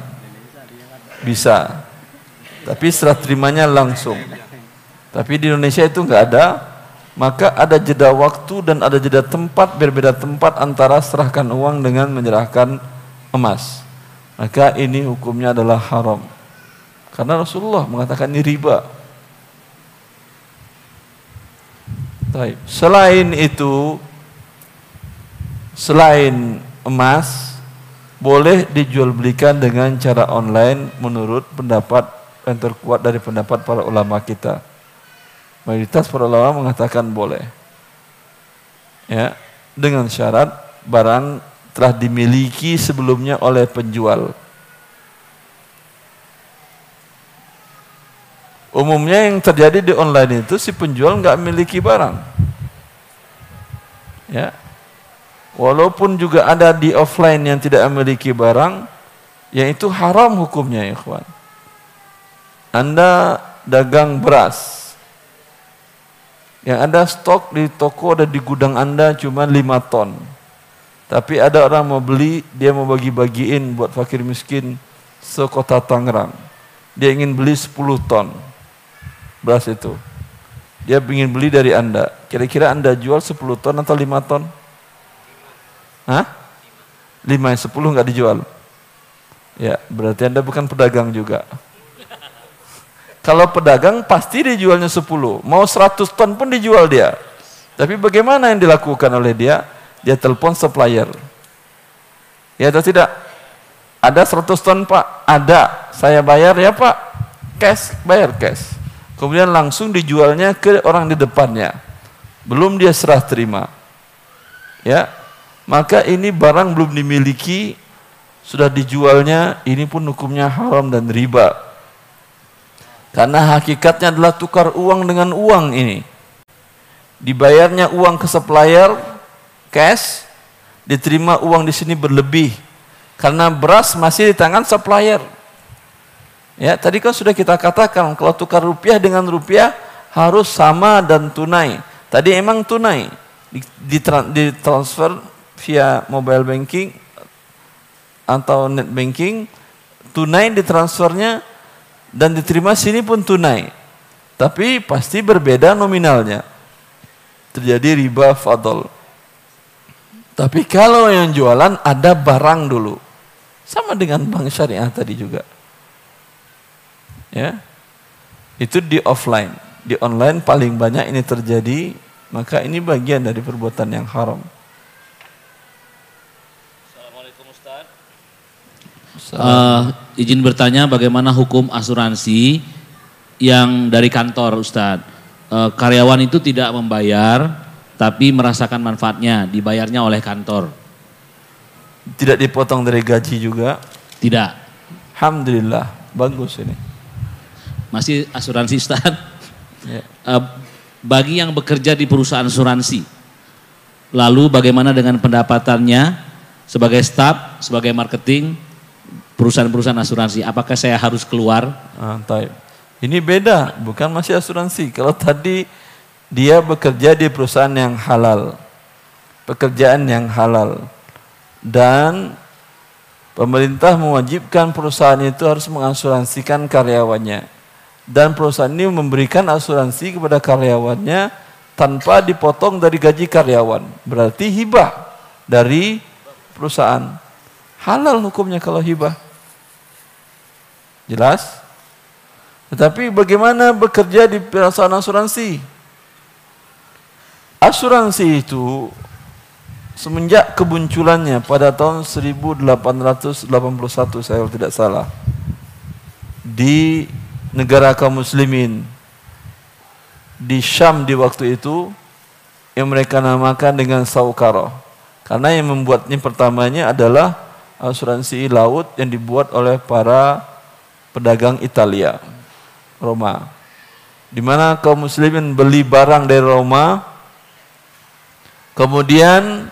Bisa. Tapi serah terimanya langsung. Tapi di Indonesia itu enggak ada, maka ada jeda waktu dan ada jeda tempat berbeda tempat antara serahkan uang dengan menyerahkan emas. Maka ini hukumnya adalah haram. Karena Rasulullah mengatakan ini riba. Baik. Selain itu selain emas boleh dijual belikan dengan cara online menurut pendapat yang terkuat dari pendapat para ulama kita. Mayoritas para ulama mengatakan boleh. Ya, dengan syarat barang telah dimiliki sebelumnya oleh penjual. Umumnya yang terjadi di online itu si penjual nggak memiliki barang. Ya, Walaupun juga ada di offline yang tidak memiliki barang, yang itu haram hukumnya ya ikhwan. Anda dagang beras. Yang ada stok di toko ada di gudang Anda cuma 5 ton. Tapi ada orang mau beli, dia mau bagi-bagiin buat fakir miskin sekota Tangerang. Dia ingin beli 10 ton beras itu. Dia ingin beli dari Anda. Kira-kira Anda jual 10 ton atau 5 ton? Hah? Lima, sepuluh nggak dijual. Ya, berarti Anda bukan pedagang juga. Kalau pedagang pasti dijualnya sepuluh. Mau seratus ton pun dijual dia. Tapi bagaimana yang dilakukan oleh dia? Dia telepon supplier. Ya atau tidak? Ada seratus ton pak? Ada. Saya bayar ya pak? Cash, bayar cash. Kemudian langsung dijualnya ke orang di depannya. Belum dia serah terima. Ya, maka ini barang belum dimiliki sudah dijualnya ini pun hukumnya haram dan riba karena hakikatnya adalah tukar uang dengan uang ini. Dibayarnya uang ke supplier cash diterima uang di sini berlebih. Karena beras masih di tangan supplier. Ya tadi kan sudah kita katakan kalau tukar rupiah dengan rupiah harus sama dan tunai. Tadi emang tunai. Di, di, di transfer via mobile banking atau net banking tunai ditransfernya dan diterima sini pun tunai. Tapi pasti berbeda nominalnya. Terjadi riba fadl. Tapi kalau yang jualan ada barang dulu. Sama dengan bank syariah tadi juga. Ya. Itu di offline. Di online paling banyak ini terjadi, maka ini bagian dari perbuatan yang haram. Assalamualaikum Ustaz. Uh, izin bertanya bagaimana hukum asuransi yang dari kantor Ustadz. Uh, karyawan itu tidak membayar tapi merasakan manfaatnya, dibayarnya oleh kantor. Tidak dipotong dari gaji juga? Tidak. Alhamdulillah, bagus ini. Masih asuransi Ustaz. Ya. Uh, bagi yang bekerja di perusahaan asuransi, lalu bagaimana dengan pendapatannya sebagai staf, sebagai marketing, perusahaan-perusahaan asuransi, apakah saya harus keluar? Ah, Ini beda, bukan masih asuransi. Kalau tadi dia bekerja di perusahaan yang halal, pekerjaan yang halal, dan pemerintah mewajibkan perusahaan itu harus mengasuransikan karyawannya, dan perusahaan ini memberikan asuransi kepada karyawannya tanpa dipotong dari gaji karyawan, berarti hibah dari perusahaan. Halal hukumnya kalau hibah. Jelas? Tetapi bagaimana bekerja di perusahaan asuransi? Asuransi itu semenjak kemunculannya pada tahun 1881 saya tidak salah di negara kaum muslimin di Syam di waktu itu yang mereka namakan dengan Saukara karena yang membuatnya pertamanya adalah asuransi laut yang dibuat oleh para pedagang Italia Roma. Di mana kaum muslimin beli barang dari Roma Kemudian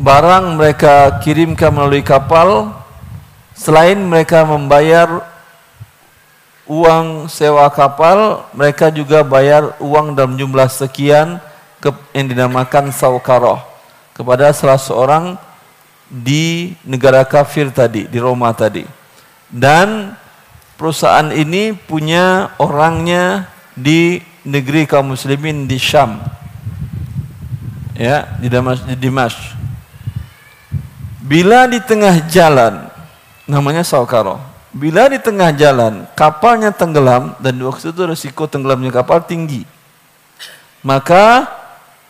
barang mereka kirimkan melalui kapal selain mereka membayar uang sewa kapal, mereka juga bayar uang dalam jumlah sekian yang dinamakan saukaroh kepada salah seorang di negara kafir tadi, di Roma tadi. Dan perusahaan ini punya orangnya di negeri kaum muslimin di Syam. Ya, di Damas di Dimash. Bila di tengah jalan namanya Saukaro. Bila di tengah jalan kapalnya tenggelam dan waktu itu risiko tenggelamnya kapal tinggi. Maka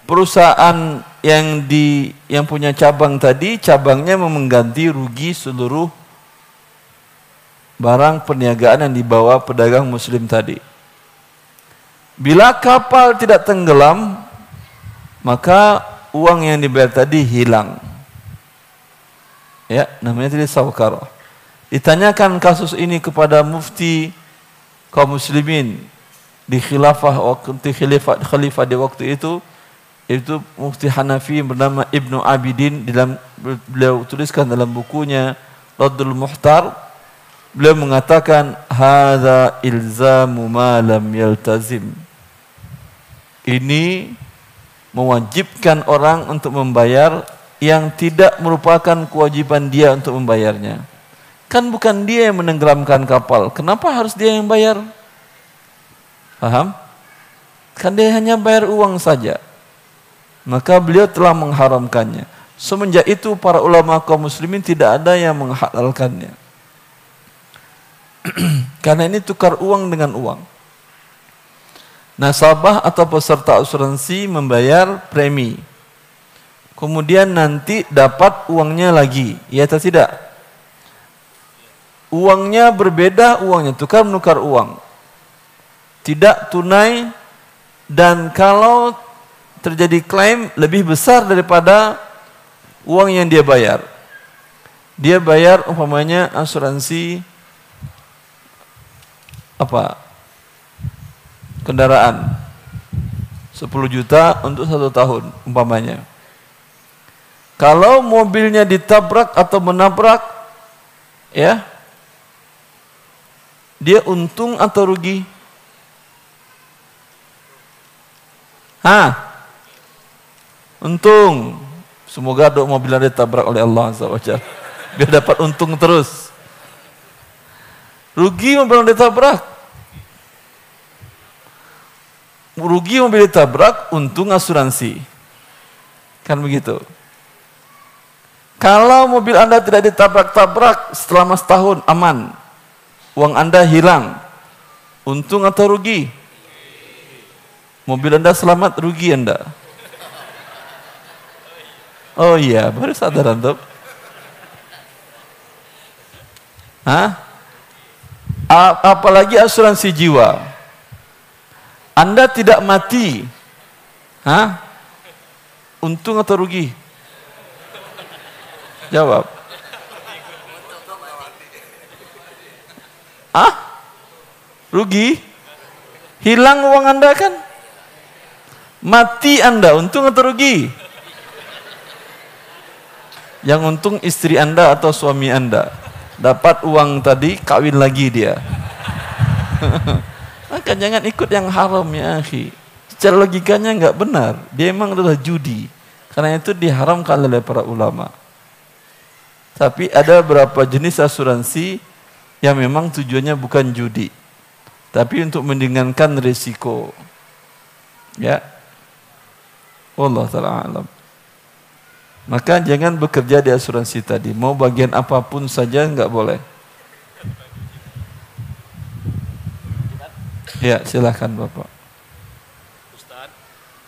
perusahaan yang di yang punya cabang tadi cabangnya mengganti rugi seluruh barang perniagaan yang dibawa pedagang muslim tadi. Bila kapal tidak tenggelam, maka uang yang dibayar tadi hilang. Ya, namanya tadi sawkar. Ditanyakan kasus ini kepada mufti kaum muslimin di khilafah waktu khilafah khalifah di waktu itu itu mufti Hanafi bernama Ibnu Abidin dalam beliau tuliskan dalam bukunya Raddul Muhtar beliau mengatakan hadza ilzamu ma lam yaltazim ini mewajibkan orang untuk membayar yang tidak merupakan kewajiban dia untuk membayarnya. Kan bukan dia yang menenggelamkan kapal. Kenapa harus dia yang bayar? Paham? Kan dia hanya bayar uang saja. Maka beliau telah mengharamkannya. Semenjak itu para ulama kaum muslimin tidak ada yang menghalalkannya. [CLEARS THROAT] Karena ini tukar uang dengan uang nasabah atau peserta asuransi membayar premi. Kemudian nanti dapat uangnya lagi, ya atau tidak? Uangnya berbeda, uangnya tukar menukar uang. Tidak tunai dan kalau terjadi klaim lebih besar daripada uang yang dia bayar. Dia bayar umpamanya asuransi apa kendaraan 10 juta untuk satu tahun umpamanya kalau mobilnya ditabrak atau menabrak ya dia untung atau rugi Hah? Untung. Semoga dok mobil anda ditabrak oleh Allah SWT. Biar dapat untung terus. Rugi mobil anda ditabrak. Rugi mobil ditabrak, untung asuransi. Kan begitu. Kalau mobil anda tidak ditabrak-tabrak selama setahun, aman. Uang anda hilang. Untung atau rugi? Mobil anda selamat, rugi anda. Oh iya, baru sadar antum. Hah? Apalagi asuransi jiwa. Anda tidak mati. Hah? Untung atau rugi? Jawab. Ah? Rugi? Hilang uang Anda kan? Mati Anda, untung atau rugi? Yang untung istri Anda atau suami Anda. Dapat uang tadi, kawin lagi dia. [LAUGHS] Maka jangan ikut yang haram ya akhi. Secara logikanya nggak benar. Dia memang adalah judi. Karena itu diharamkan oleh para ulama. Tapi ada beberapa jenis asuransi yang memang tujuannya bukan judi. Tapi untuk mendingankan risiko. Ya. Allah taala alam. Maka jangan bekerja di asuransi tadi. Mau bagian apa pun saja nggak boleh. Ya, silahkan Bapak.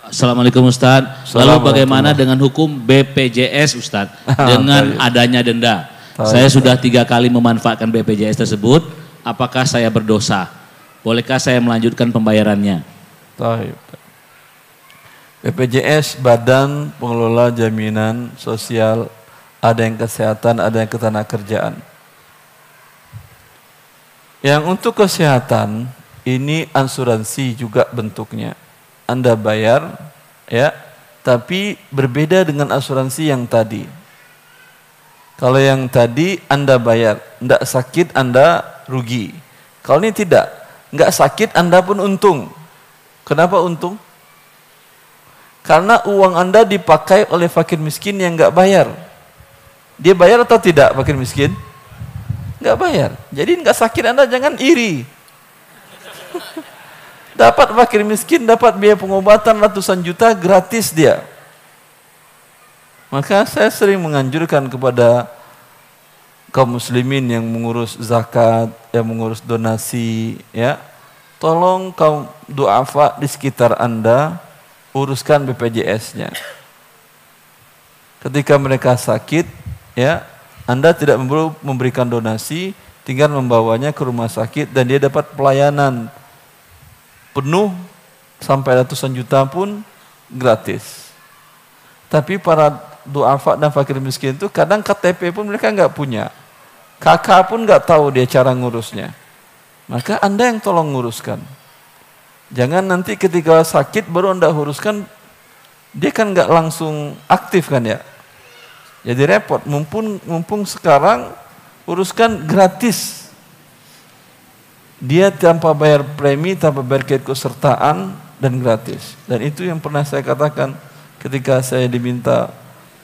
Assalamualaikum Ustaz. Lalu bagaimana dengan hukum BPJS Ustaz? Dengan adanya denda. Saya sudah tiga kali memanfaatkan BPJS tersebut. Apakah saya berdosa? Bolehkah saya melanjutkan pembayarannya? Taib. BPJS Badan Pengelola Jaminan Sosial ada yang kesehatan, ada yang ketenagakerjaan. Yang untuk kesehatan ini asuransi juga bentuknya. Anda bayar ya, tapi berbeda dengan asuransi yang tadi. Kalau yang tadi Anda bayar, tidak sakit Anda rugi. Kalau ini tidak, nggak sakit Anda pun untung. Kenapa untung? Karena uang Anda dipakai oleh fakir miskin yang nggak bayar. Dia bayar atau tidak fakir miskin? Nggak bayar. Jadi nggak sakit Anda jangan iri. [LAUGHS] dapat fakir miskin, dapat biaya pengobatan ratusan juta gratis dia. Maka saya sering menganjurkan kepada kaum muslimin yang mengurus zakat, yang mengurus donasi, ya, tolong kaum duafa di sekitar Anda uruskan BPJS-nya. Ketika mereka sakit, ya, Anda tidak perlu memberikan donasi, tinggal membawanya ke rumah sakit dan dia dapat pelayanan penuh sampai ratusan juta pun gratis. Tapi para duafa dan fakir miskin itu kadang KTP pun mereka nggak punya. Kakak pun nggak tahu dia cara ngurusnya. Maka Anda yang tolong nguruskan. Jangan nanti ketika sakit baru anda uruskan, dia kan nggak langsung aktif kan ya. Jadi repot. Mumpung mumpung sekarang uruskan gratis. Dia tanpa bayar premi, tanpa bayar keikutsertaan dan gratis. Dan itu yang pernah saya katakan ketika saya diminta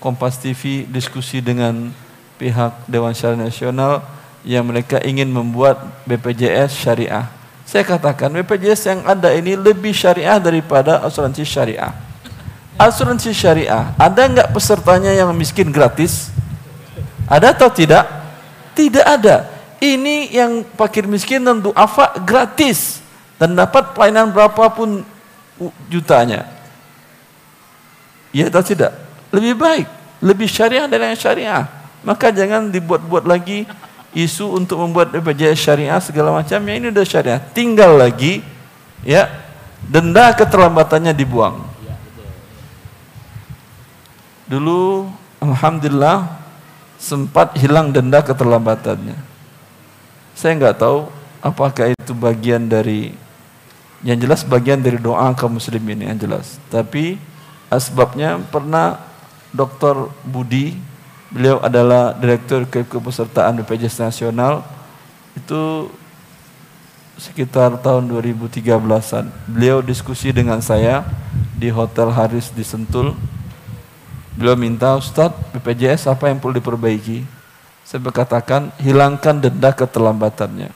Kompas TV diskusi dengan pihak Dewan Syariah Nasional yang mereka ingin membuat BPJS syariah. Saya katakan BPJS yang ada ini lebih syariah daripada asuransi syariah. Asuransi syariah, ada nggak pesertanya yang miskin gratis? Ada atau tidak? Tidak ada. Ini yang fakir miskin dan duafa gratis dan dapat pelayanan berapapun jutanya. Ya atau tidak? Lebih baik, lebih syariah dari yang syariah. Maka jangan dibuat-buat lagi isu untuk membuat BPJS syariah segala macamnya ini udah syariah. Tinggal lagi ya denda keterlambatannya dibuang. Dulu alhamdulillah sempat hilang denda keterlambatannya. Saya nggak tahu apakah itu bagian dari yang jelas bagian dari doa kaum muslimin yang jelas. Tapi asbabnya pernah Dr. Budi Beliau adalah Direktur Kepesertaan BPJS Nasional itu sekitar tahun 2013-an. Beliau diskusi dengan saya di Hotel Haris di Sentul. Beliau minta Ustadz BPJS apa yang perlu diperbaiki? Saya berkatakan hilangkan denda keterlambatannya.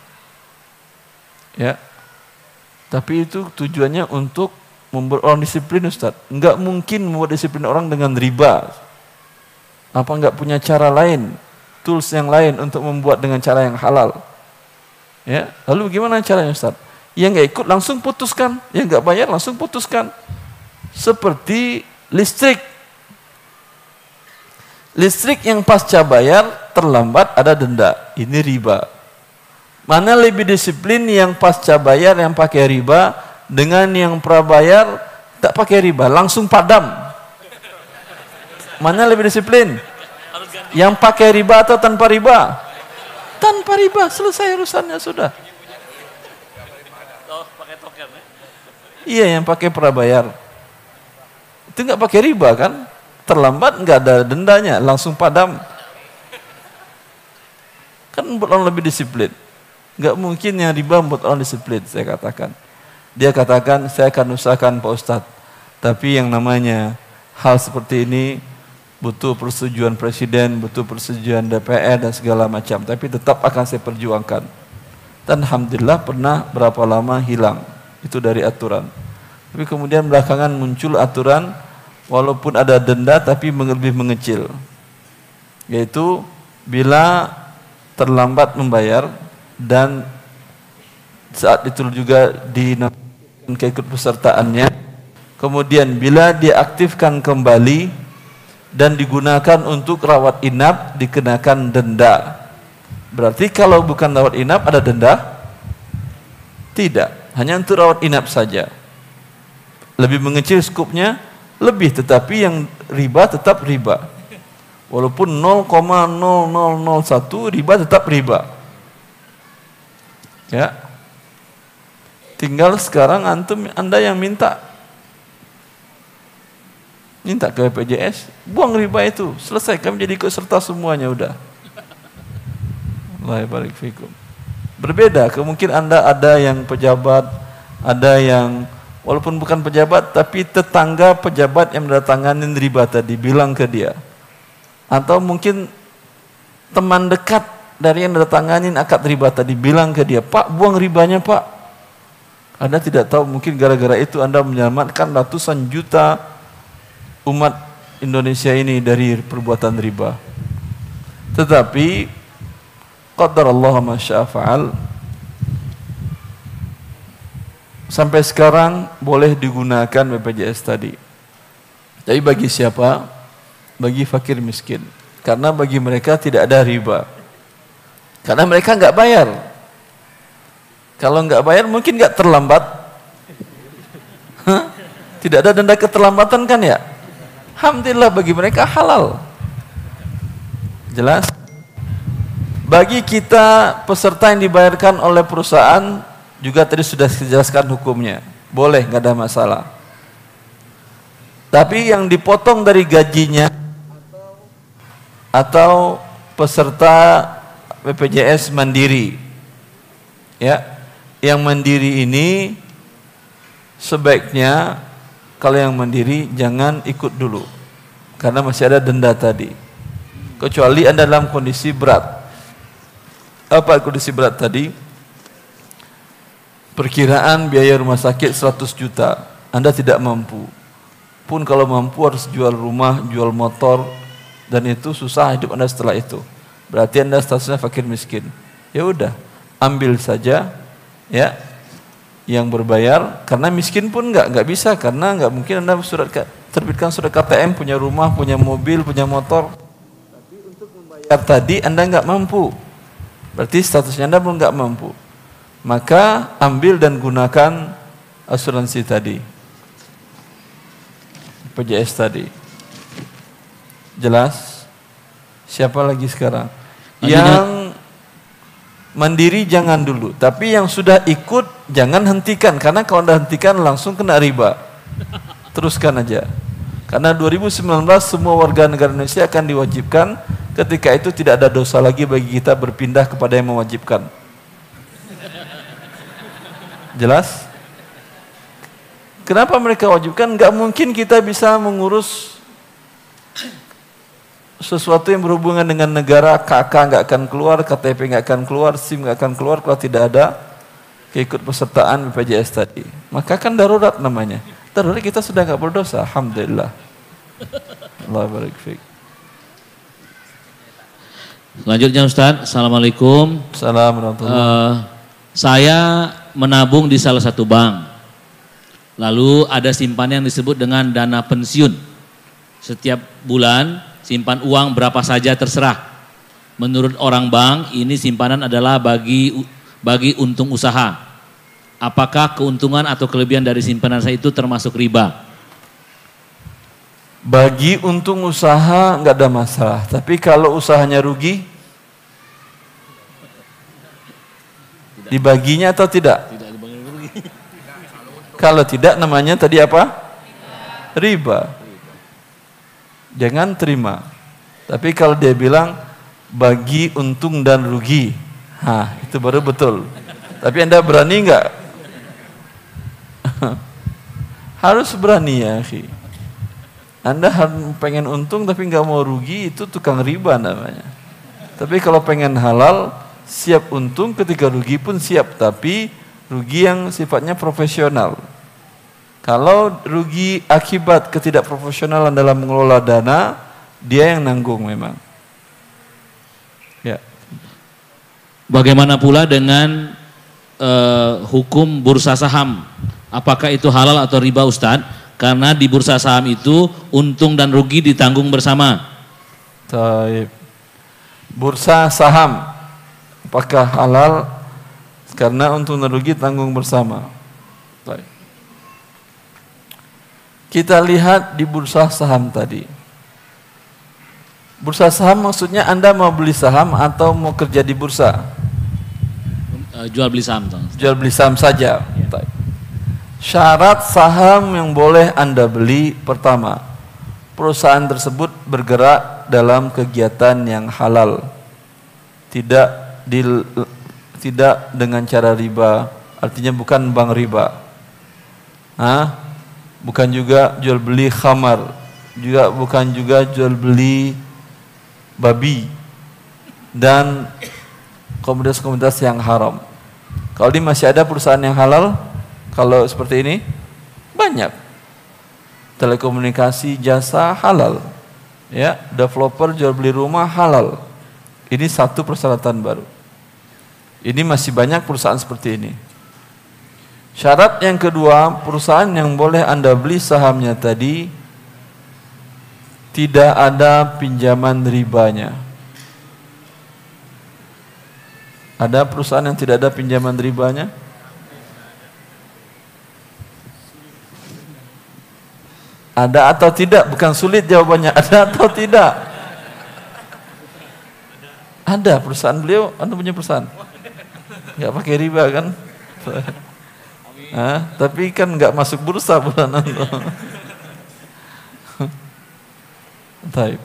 Ya. Tapi itu tujuannya untuk membuat orang disiplin Ustadz. Enggak mungkin membuat disiplin orang dengan riba. Apa enggak punya cara lain, tools yang lain untuk membuat dengan cara yang halal? Ya, lalu gimana caranya Ustaz? Yang nggak ikut langsung putuskan, yang nggak bayar langsung putuskan. Seperti listrik. Listrik yang pasca bayar terlambat ada denda. Ini riba. Mana lebih disiplin yang pasca bayar yang pakai riba dengan yang prabayar tak pakai riba, langsung padam. Mana lebih disiplin? Yang pakai riba atau tanpa riba? Tanpa riba, selesai urusannya sudah. Iya yang pakai prabayar. Itu nggak pakai riba kan? Terlambat nggak ada dendanya, langsung padam. Kan membuat orang lebih disiplin. Nggak mungkin yang riba membuat orang disiplin, saya katakan. Dia katakan, saya akan usahakan Pak Ustadz. Tapi yang namanya hal seperti ini butuh persetujuan presiden, butuh persetujuan DPR dan segala macam. Tapi tetap akan saya perjuangkan. Dan Alhamdulillah pernah berapa lama hilang. Itu dari aturan. Tapi kemudian belakangan muncul aturan walaupun ada denda tapi lebih mengecil. Yaitu bila terlambat membayar dan saat itu juga di keikutpesertaannya kemudian bila diaktifkan kembali dan digunakan untuk rawat inap dikenakan denda. Berarti kalau bukan rawat inap ada denda? Tidak, hanya untuk rawat inap saja. Lebih mengecil skupnya, lebih tetapi yang riba tetap riba. Walaupun 0,0001 riba tetap riba. Ya. Tinggal sekarang antum Anda yang minta minta ke BPJS, buang riba itu, selesai kami jadi ikut serta semuanya udah. Barik fikum. Berbeda, kemungkin Anda ada yang pejabat, ada yang walaupun bukan pejabat tapi tetangga pejabat yang mendatangani riba tadi bilang ke dia. Atau mungkin teman dekat dari yang mendatanganin akad riba tadi bilang ke dia, "Pak, buang ribanya, Pak." Anda tidak tahu mungkin gara-gara itu Anda menyelamatkan ratusan juta umat Indonesia ini dari perbuatan riba. Tetapi qadar Allah masyafa'al sampai sekarang boleh digunakan BPJS tadi. Tapi bagi siapa? Bagi fakir miskin. Karena bagi mereka tidak ada riba. Karena mereka nggak bayar. Kalau nggak bayar mungkin nggak terlambat. Hah? Tidak ada denda keterlambatan kan ya? Alhamdulillah bagi mereka halal. Jelas? Bagi kita peserta yang dibayarkan oleh perusahaan juga tadi sudah dijelaskan hukumnya. Boleh, nggak ada masalah. Tapi yang dipotong dari gajinya atau peserta BPJS mandiri ya yang mandiri ini sebaiknya kalau yang mandiri jangan ikut dulu. Karena masih ada denda tadi. Kecuali anda dalam kondisi berat. Apa kondisi berat tadi? Perkiraan biaya rumah sakit 100 juta. Anda tidak mampu. Pun kalau mampu harus jual rumah jual motor. Dan itu susah hidup anda setelah itu. Berarti anda statusnya fakir miskin. Ya udah ambil saja ya yang berbayar karena miskin pun nggak nggak bisa karena nggak mungkin anda surat terbitkan surat KTM punya rumah punya mobil punya motor. Tapi untuk membayar tadi anda nggak mampu. Berarti statusnya anda belum nggak mampu. Maka ambil dan gunakan asuransi tadi. PJS tadi. Jelas? Siapa lagi sekarang? Yang mandiri jangan dulu. Tapi yang sudah ikut jangan hentikan karena kalau anda hentikan langsung kena riba. Teruskan aja. Karena 2019 semua warga negara Indonesia akan diwajibkan ketika itu tidak ada dosa lagi bagi kita berpindah kepada yang mewajibkan. Jelas? Kenapa mereka wajibkan? Gak mungkin kita bisa mengurus sesuatu yang berhubungan dengan negara KK nggak akan keluar, KTP nggak akan keluar, SIM nggak akan keluar kalau tidak ada keikut pesertaan BPJS tadi. Maka kan darurat namanya. Darurat kita sudah nggak berdosa, alhamdulillah. Allah barik Selanjutnya Ustaz, Assalamualaikum. Assalamualaikum. Uh, saya menabung di salah satu bank. Lalu ada simpanan yang disebut dengan dana pensiun. Setiap bulan simpan uang berapa saja terserah. Menurut orang bank ini simpanan adalah bagi bagi untung usaha. Apakah keuntungan atau kelebihan dari simpanan saya itu termasuk riba? Bagi untung usaha nggak ada masalah, tapi kalau usahanya rugi, dibaginya atau tidak? Kalau tidak namanya tadi apa? Riba. Jangan terima. Tapi kalau dia bilang bagi untung dan rugi, ha itu baru betul. Tapi anda berani nggak? [LAUGHS] Harus berani ya, akhi. Anda pengen untung tapi nggak mau rugi itu tukang riba namanya. Tapi kalau pengen halal siap untung ketika rugi pun siap tapi rugi yang sifatnya profesional. Kalau rugi akibat ketidakprofesionalan dalam mengelola dana, dia yang nanggung memang. Ya. Bagaimana pula dengan uh, hukum bursa saham? Apakah itu halal atau riba Ustadz? Karena di bursa saham itu untung dan rugi ditanggung bersama. Taib. Bursa saham apakah halal karena untung dan rugi tanggung bersama. Taib. Kita lihat di bursa saham tadi. Bursa saham maksudnya Anda mau beli saham atau mau kerja di bursa? Eh, jual beli saham. Jual beli saham saja. Ya. Syarat saham yang boleh Anda beli pertama, perusahaan tersebut bergerak dalam kegiatan yang halal. Tidak di, tidak dengan cara riba, artinya bukan bank riba. Hah? Bukan juga jual beli khamar, juga bukan juga jual beli babi dan komunitas-komunitas yang haram. Kalau ini masih ada perusahaan yang halal, kalau seperti ini banyak. Telekomunikasi jasa halal. Ya, developer jual beli rumah halal. Ini satu persyaratan baru. Ini masih banyak perusahaan seperti ini. Syarat yang kedua, perusahaan yang boleh Anda beli sahamnya tadi tidak ada pinjaman ribanya. Ada perusahaan yang tidak ada pinjaman ribanya? Ada atau tidak? Bukan sulit jawabannya. [LAUGHS] Ada atau tidak? Ada perusahaan beliau, Anda punya perusahaan. Enggak pakai riba kan? [LAUGHS] Hah? Tapi kan enggak masuk bursa bulan Anda. Taib.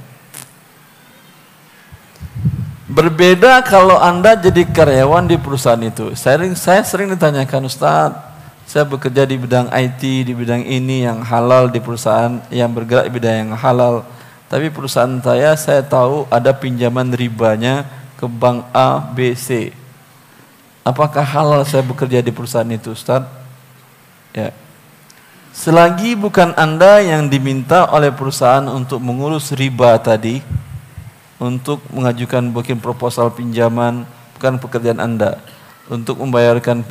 Berbeda kalau Anda jadi karyawan di perusahaan itu. Saya, saya sering ditanyakan, Ustadz, saya bekerja di bidang IT, di bidang ini yang halal di perusahaan yang bergerak di bidang yang halal. Tapi perusahaan saya, saya tahu ada pinjaman ribanya ke bank A, B, C. Apakah halal saya bekerja di perusahaan itu, Ustaz? Ya. Selagi bukan Anda yang diminta oleh perusahaan untuk mengurus riba tadi, untuk mengajukan booking proposal pinjaman, bukan pekerjaan Anda. Untuk membayarkan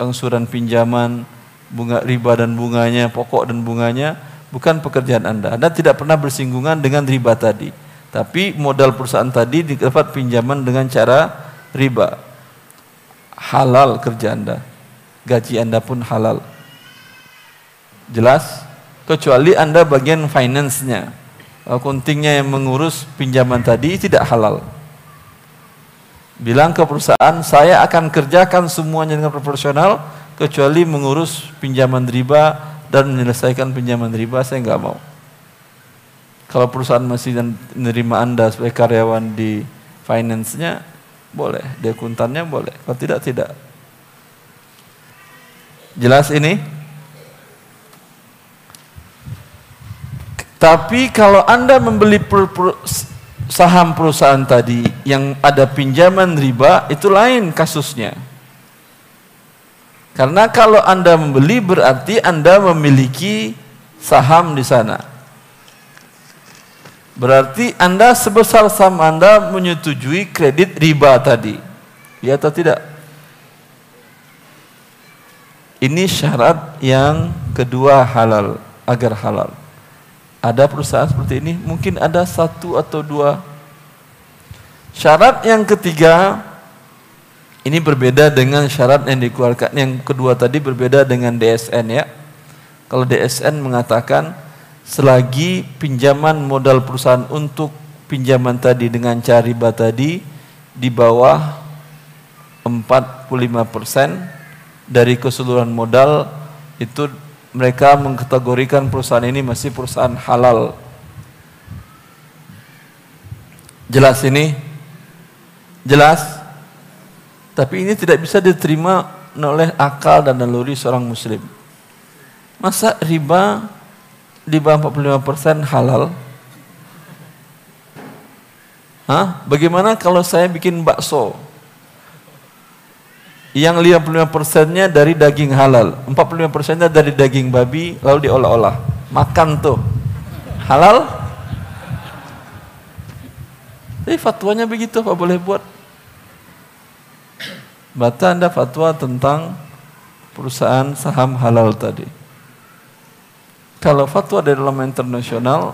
angsuran pinjaman, bunga riba dan bunganya, pokok dan bunganya bukan pekerjaan Anda. Anda tidak pernah bersinggungan dengan riba tadi. Tapi modal perusahaan tadi dapat pinjaman dengan cara riba. Halal kerja Anda. Gaji Anda pun halal. Jelas? Kecuali Anda bagian finance-nya. Akuntingnya yang mengurus pinjaman tadi tidak halal. Bilang ke perusahaan, saya akan kerjakan semuanya dengan proporsional kecuali mengurus pinjaman riba dan menyelesaikan pinjaman riba saya nggak mau. Kalau perusahaan masih menerima Anda sebagai karyawan di finance-nya boleh, di akuntannya boleh. Kalau tidak tidak. Jelas ini? Tapi kalau Anda membeli per, per, saham perusahaan tadi yang ada pinjaman riba, itu lain kasusnya. Karena kalau Anda membeli berarti Anda memiliki saham di sana. Berarti Anda sebesar saham Anda menyetujui kredit riba tadi. Ya atau tidak? Ini syarat yang kedua halal, agar halal. Ada perusahaan seperti ini, mungkin ada satu atau dua. Syarat yang ketiga, ini berbeda dengan syarat yang dikeluarkan. Yang kedua tadi berbeda dengan DSN ya. Kalau DSN mengatakan selagi pinjaman modal perusahaan untuk pinjaman tadi dengan cara riba tadi di bawah 45% dari keseluruhan modal itu mereka mengkategorikan perusahaan ini masih perusahaan halal. Jelas ini? Jelas? Tapi ini tidak bisa diterima oleh akal dan naluri seorang muslim. Masa riba di bawah 45% halal? Hah? Bagaimana kalau saya bikin bakso? Yang 55 persennya dari daging halal, 45 persennya dari daging babi, lalu diolah-olah. Makan tuh. Halal? Tapi fatwanya begitu, apa boleh buat? Bata anda fatwa tentang perusahaan saham halal tadi. Kalau fatwa dari dalam internasional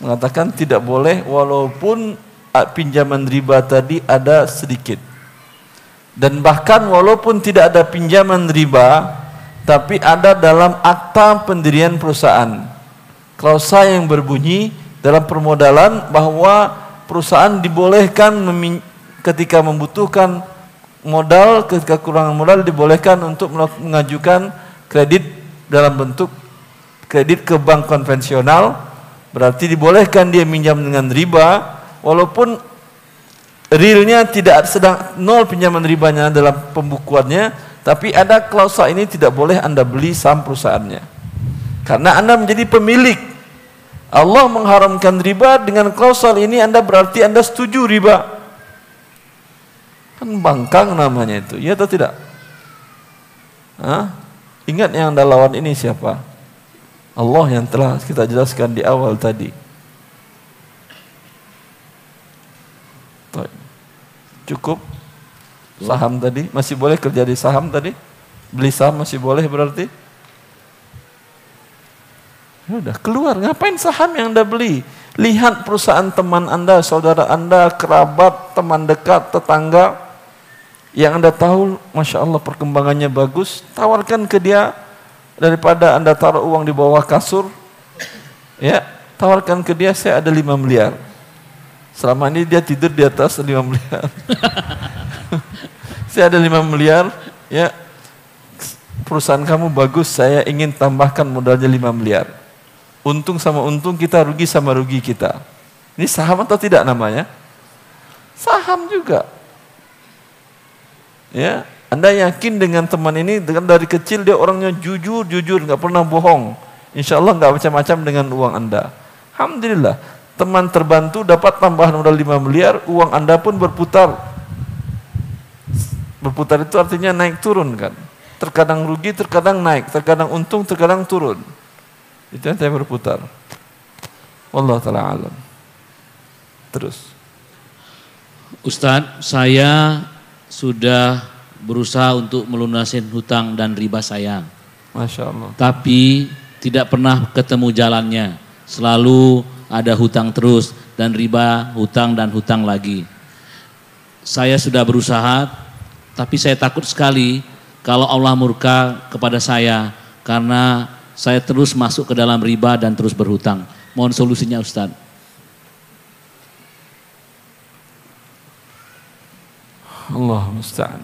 mengatakan tidak boleh walaupun pinjaman riba tadi ada sedikit dan bahkan walaupun tidak ada pinjaman riba tapi ada dalam akta pendirian perusahaan. Klausa yang berbunyi dalam permodalan bahwa perusahaan dibolehkan ketika membutuhkan modal ketika kurangan modal dibolehkan untuk mengajukan kredit dalam bentuk kredit ke bank konvensional. Berarti dibolehkan dia minjam dengan riba walaupun realnya tidak sedang nol pinjaman ribanya dalam pembukuannya, tapi ada klausa ini tidak boleh Anda beli saham perusahaannya. Karena Anda menjadi pemilik. Allah mengharamkan riba dengan klausal ini Anda berarti Anda setuju riba. Kan bangkang namanya itu, iya atau tidak? Hah? Ingat yang Anda lawan ini siapa? Allah yang telah kita jelaskan di awal tadi. Cukup saham tadi? Masih boleh kerja di saham tadi? Beli saham masih boleh berarti? Ya udah keluar, ngapain saham yang Anda beli? Lihat perusahaan teman Anda, saudara Anda, kerabat, teman dekat, tetangga yang Anda tahu, Masya Allah perkembangannya bagus, tawarkan ke dia daripada Anda taruh uang di bawah kasur, ya, tawarkan ke dia saya ada 5 miliar. Selama ini dia tidur di atas 5 miliar. saya ada 5 miliar, ya perusahaan kamu bagus, saya ingin tambahkan modalnya 5 miliar. Untung sama untung kita, rugi sama rugi kita. Ini saham atau tidak namanya? Saham juga. Ya, Anda yakin dengan teman ini dengan dari kecil dia orangnya jujur, jujur, nggak pernah bohong. Insya Allah nggak macam-macam dengan uang Anda. Alhamdulillah teman terbantu dapat tambahan modal 5 miliar, uang Anda pun berputar. Berputar itu artinya naik turun kan. Terkadang rugi, terkadang naik, terkadang untung, terkadang turun. Itu yang saya berputar. Wallah taala alam. Terus. Ustadz, saya sudah berusaha untuk melunasin hutang dan riba saya. Masya Allah. Tapi tidak pernah ketemu jalannya. Selalu ada hutang terus dan riba hutang dan hutang lagi. Saya sudah berusaha tapi saya takut sekali kalau Allah murka kepada saya karena saya terus masuk ke dalam riba dan terus berhutang. Mohon solusinya Ustaz. Allah musta'an.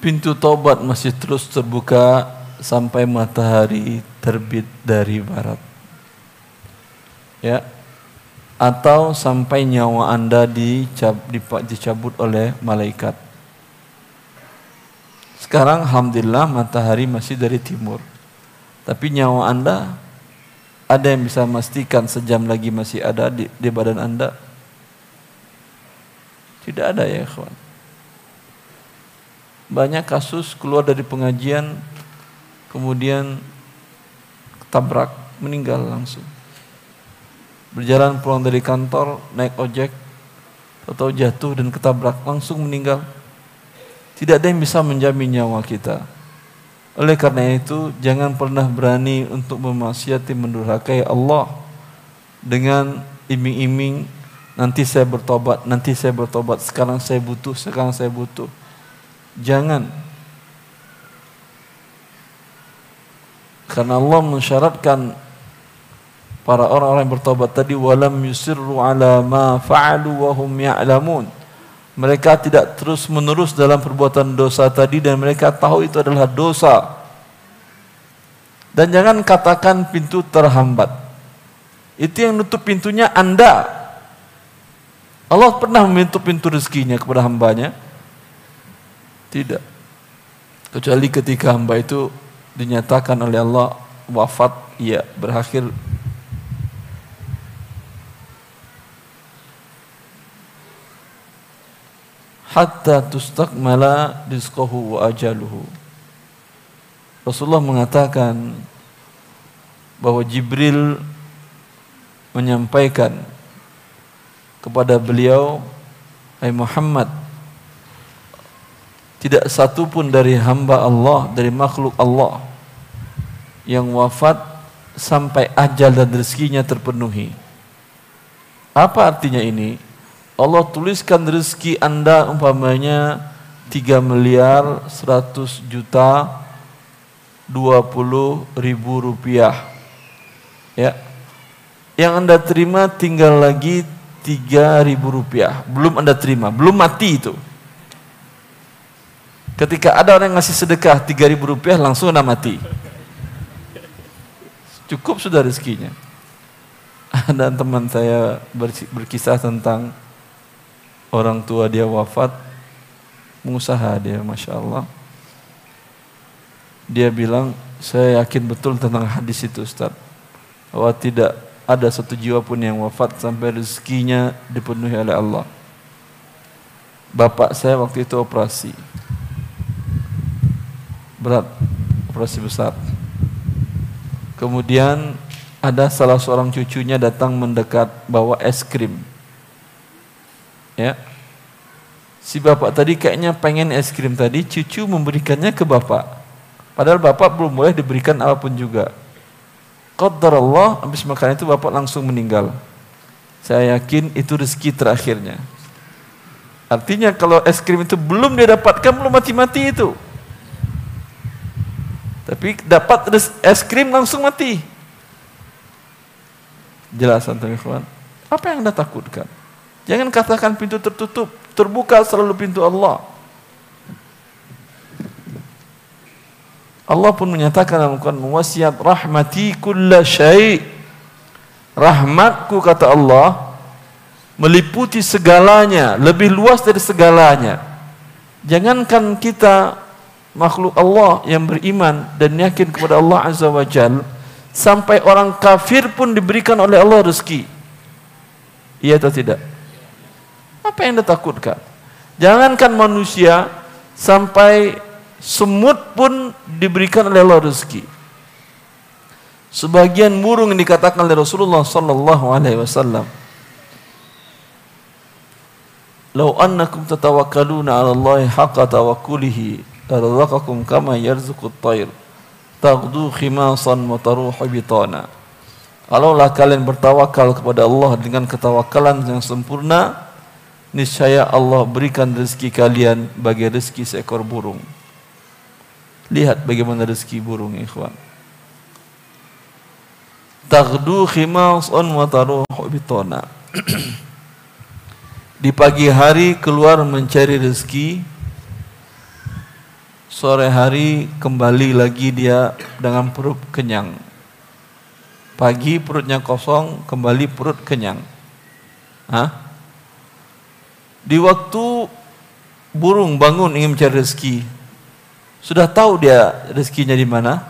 Pintu taubat masih terus terbuka sampai matahari terbit dari barat. Ya. Atau sampai nyawa Anda dicab, dicabut oleh malaikat. Sekarang alhamdulillah matahari masih dari timur. Tapi nyawa Anda ada yang bisa memastikan sejam lagi masih ada di, di badan Anda? Tidak ada ya kawan. Banyak kasus keluar dari pengajian kemudian tabrak meninggal langsung. Berjalan pulang dari kantor naik ojek atau jatuh dan ketabrak langsung meninggal. Tidak ada yang bisa menjamin nyawa kita. Oleh karena itu, jangan pernah berani untuk memaksiati mendurhakai Allah dengan iming-iming nanti saya bertobat, nanti saya bertobat, sekarang saya butuh, sekarang saya butuh. Jangan. Karena Allah mensyaratkan para orang-orang yang bertobat tadi walam yusirru ala ma fa'alu wa hum ya'lamun. Mereka tidak terus menerus dalam perbuatan dosa tadi dan mereka tahu itu adalah dosa. Dan jangan katakan pintu terhambat. Itu yang nutup pintunya Anda. Allah pernah menutup pintu rezekinya kepada hambanya? Tidak. Kecuali ketika hamba itu dinyatakan oleh Allah wafat, ia berakhir hatta tustakmala rizqahu wa ajaluhu. Rasulullah mengatakan bahwa Jibril menyampaikan kepada beliau, Hai Muhammad, tidak satu pun dari hamba Allah, dari makhluk Allah yang wafat sampai ajal dan rezekinya terpenuhi. Apa artinya ini? Allah tuliskan rezeki Anda umpamanya 3 miliar 100 juta 20 ribu rupiah. Ya. Yang Anda terima tinggal lagi 3 ribu rupiah. Belum Anda terima, belum mati itu. Ketika ada orang yang ngasih sedekah 3 ribu rupiah langsung Anda mati. Cukup sudah rezekinya. Ada teman saya berkisah tentang orang tua dia wafat, pengusaha dia, masya Allah. Dia bilang, saya yakin betul tentang hadis itu Ustaz. Bahwa tidak ada satu jiwa pun yang wafat sampai rezekinya dipenuhi oleh Allah. Bapak saya waktu itu operasi. Berat, operasi besar. Kemudian ada salah seorang cucunya datang mendekat bawa es krim Ya. Si bapak tadi kayaknya pengen es krim tadi, cucu memberikannya ke bapak. Padahal bapak belum boleh diberikan apa pun juga. Qadar Allah, habis makan itu bapak langsung meninggal. Saya yakin itu rezeki terakhirnya. Artinya kalau es krim itu belum dia dapatkan, belum mati-mati itu. Tapi dapat es krim langsung mati. Jelasan teman-teman. Apa yang anda takutkan? Jangan katakan pintu tertutup, terbuka selalu pintu Allah. Allah pun menyatakan dalam Quran wasiat rahmati kulla syai. Rahmatku kata Allah meliputi segalanya, lebih luas dari segalanya. Jangankan kita makhluk Allah yang beriman dan yakin kepada Allah Azza wa Jal, sampai orang kafir pun diberikan oleh Allah rezeki. Iya atau tidak? Apa yang Anda takutkan? Jangankan manusia sampai semut pun diberikan oleh Allah rezeki. Sebagian burung yang dikatakan oleh Rasulullah sallallahu alaihi wasallam Lau annakum tatawakkaluna 'ala Allah haqqa tawakkulihi larzaqakum kama yarzuqut tayr taghdu khimasan wa taruhu bitana Kalaulah kalian bertawakal kepada Allah dengan ketawakalan yang sempurna niscaya Allah berikan rezeki kalian bagi rezeki seekor burung. Lihat bagaimana rezeki burung ikhwan. Taghdu khimasan wa taruhu bitona. [CLEARS THROAT] Di pagi hari keluar mencari rezeki, sore hari kembali lagi dia dengan perut kenyang. Pagi perutnya kosong, kembali perut kenyang. Hah? Di waktu burung bangun ingin mencari rezeki, sudah tahu dia rezekinya di mana?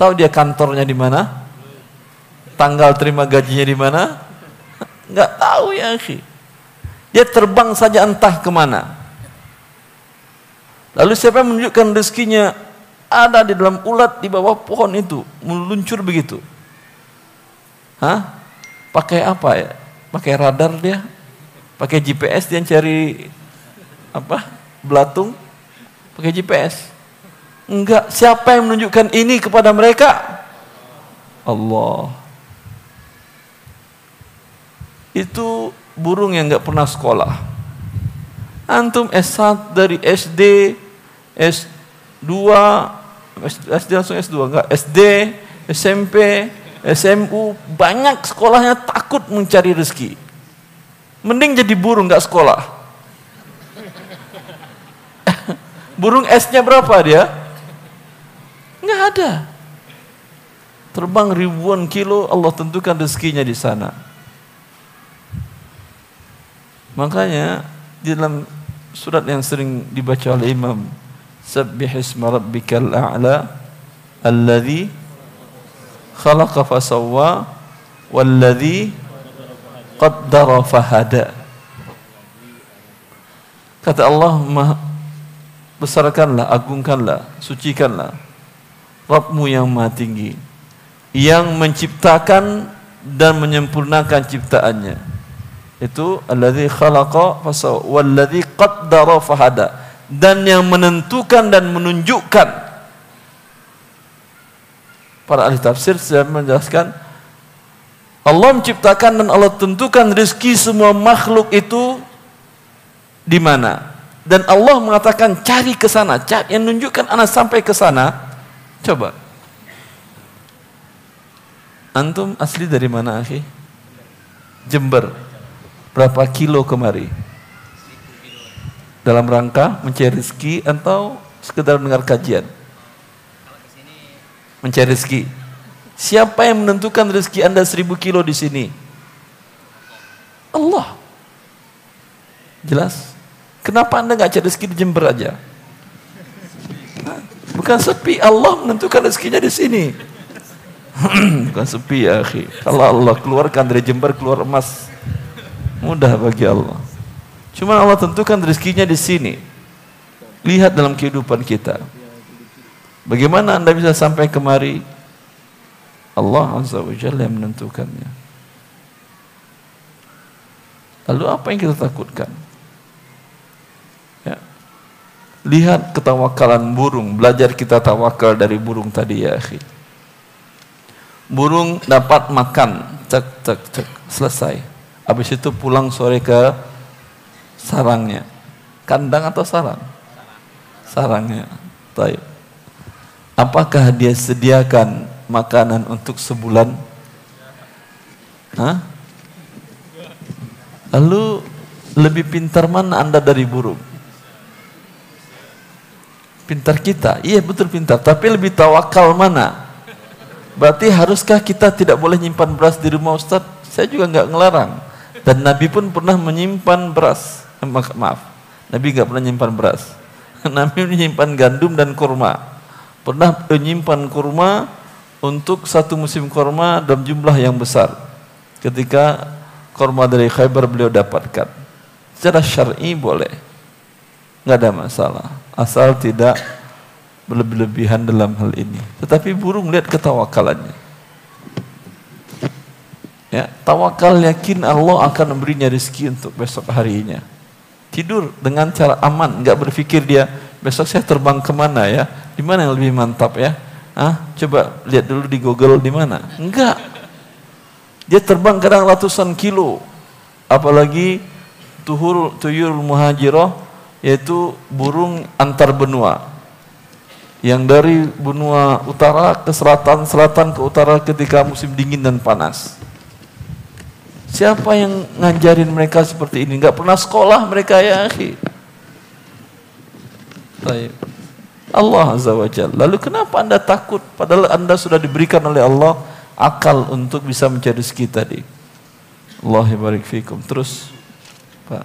Tahu dia kantornya di mana? Tanggal terima gajinya di mana? Enggak tahu ya, akhi. Dia terbang saja entah ke mana. Lalu siapa yang menunjukkan rezekinya ada di dalam ulat di bawah pohon itu, meluncur begitu. Hah? Pakai apa ya? Pakai radar dia? Pakai GPS dia cari apa? Belatung? Pakai GPS? Enggak. Siapa yang menunjukkan ini kepada mereka? Allah. Itu burung yang enggak pernah sekolah. Antum S1 dari SD, S2, SD langsung S2 enggak? SD, SMP, SMU, banyak sekolahnya takut mencari rezeki. Mending jadi burung nggak sekolah. [LAUGHS] burung S-nya berapa dia? Nggak ada. Terbang ribuan kilo, Allah tentukan rezekinya di sana. Makanya di dalam surat yang sering dibaca oleh Imam. Sabbihisma rabbikal a'la alladhi khalaqa fasawwa walladhi qaddara fahada kata Allah besarkanlah agungkanlah sucikanlah Rabbmu yang maha tinggi yang menciptakan dan menyempurnakan ciptaannya itu alladzi khalaqa fasawwa walladzi qaddara fahada dan yang menentukan dan menunjukkan para ahli tafsir sudah menjelaskan Allah menciptakan dan Allah tentukan rezeki semua makhluk itu di mana. Dan Allah mengatakan cari ke sana, yang menunjukkan anak sampai ke sana. Coba. Antum asli dari mana, akhi? Jember. Berapa kilo kemari? Dalam rangka mencari rezeki atau sekedar mendengar kajian? Mencari rezeki. Siapa yang menentukan rezeki Anda seribu kilo di sini? Allah. Jelas? Kenapa Anda nggak cari rezeki di Jember aja? Bukan sepi, Allah menentukan rezekinya di sini. [CLEARS THROAT] Bukan sepi ya, akhi. Kalau Allah keluarkan dari Jember keluar emas, mudah bagi Allah. Cuma Allah tentukan rezekinya di sini. Lihat dalam kehidupan kita. Bagaimana Anda bisa sampai kemari? Allah Azza wa Jalla yang menentukannya. Lalu apa yang kita takutkan? Ya. Lihat ketawakalan burung, belajar kita tawakal dari burung tadi ya akhi. Burung dapat makan, cek cek cek, selesai. Habis itu pulang sore ke sarangnya. Kandang atau sarang? Sarangnya. Baik. Apakah dia sediakan makanan untuk sebulan? Hah? Lalu lebih pintar mana Anda dari burung? Pintar kita, iya betul pintar, tapi lebih tawakal mana? Berarti haruskah kita tidak boleh nyimpan beras di rumah Ustaz? Saya juga nggak ngelarang. Dan Nabi pun pernah menyimpan beras. Eh, maaf, Nabi nggak pernah menyimpan beras. [LAUGHS] Nabi menyimpan gandum dan kurma. Pernah menyimpan kurma untuk satu musim korma dalam jumlah yang besar. Ketika korma dari Khaybar beliau dapatkan. Secara syar'i boleh. nggak ada masalah. Asal tidak berlebihan dalam hal ini. Tetapi burung lihat ketawakalannya. Ya, tawakal yakin Allah akan memberinya rezeki untuk besok harinya. Tidur dengan cara aman, nggak berpikir dia besok saya terbang ke mana ya, di mana yang lebih mantap ya, Ah, coba lihat dulu di Google di mana. Enggak. Dia terbang kadang ratusan kilo. Apalagi tuhur tuyur muhajirah yaitu burung antar benua. Yang dari benua utara ke selatan, selatan ke utara ketika musim dingin dan panas. Siapa yang ngajarin mereka seperti ini? Enggak pernah sekolah mereka ya, akhi. Baik. Allah Azza wa Jalla. Lalu kenapa anda takut? Padahal anda sudah diberikan oleh Allah akal untuk bisa mencari rezeki tadi. Allah barik fikum. Terus Pak.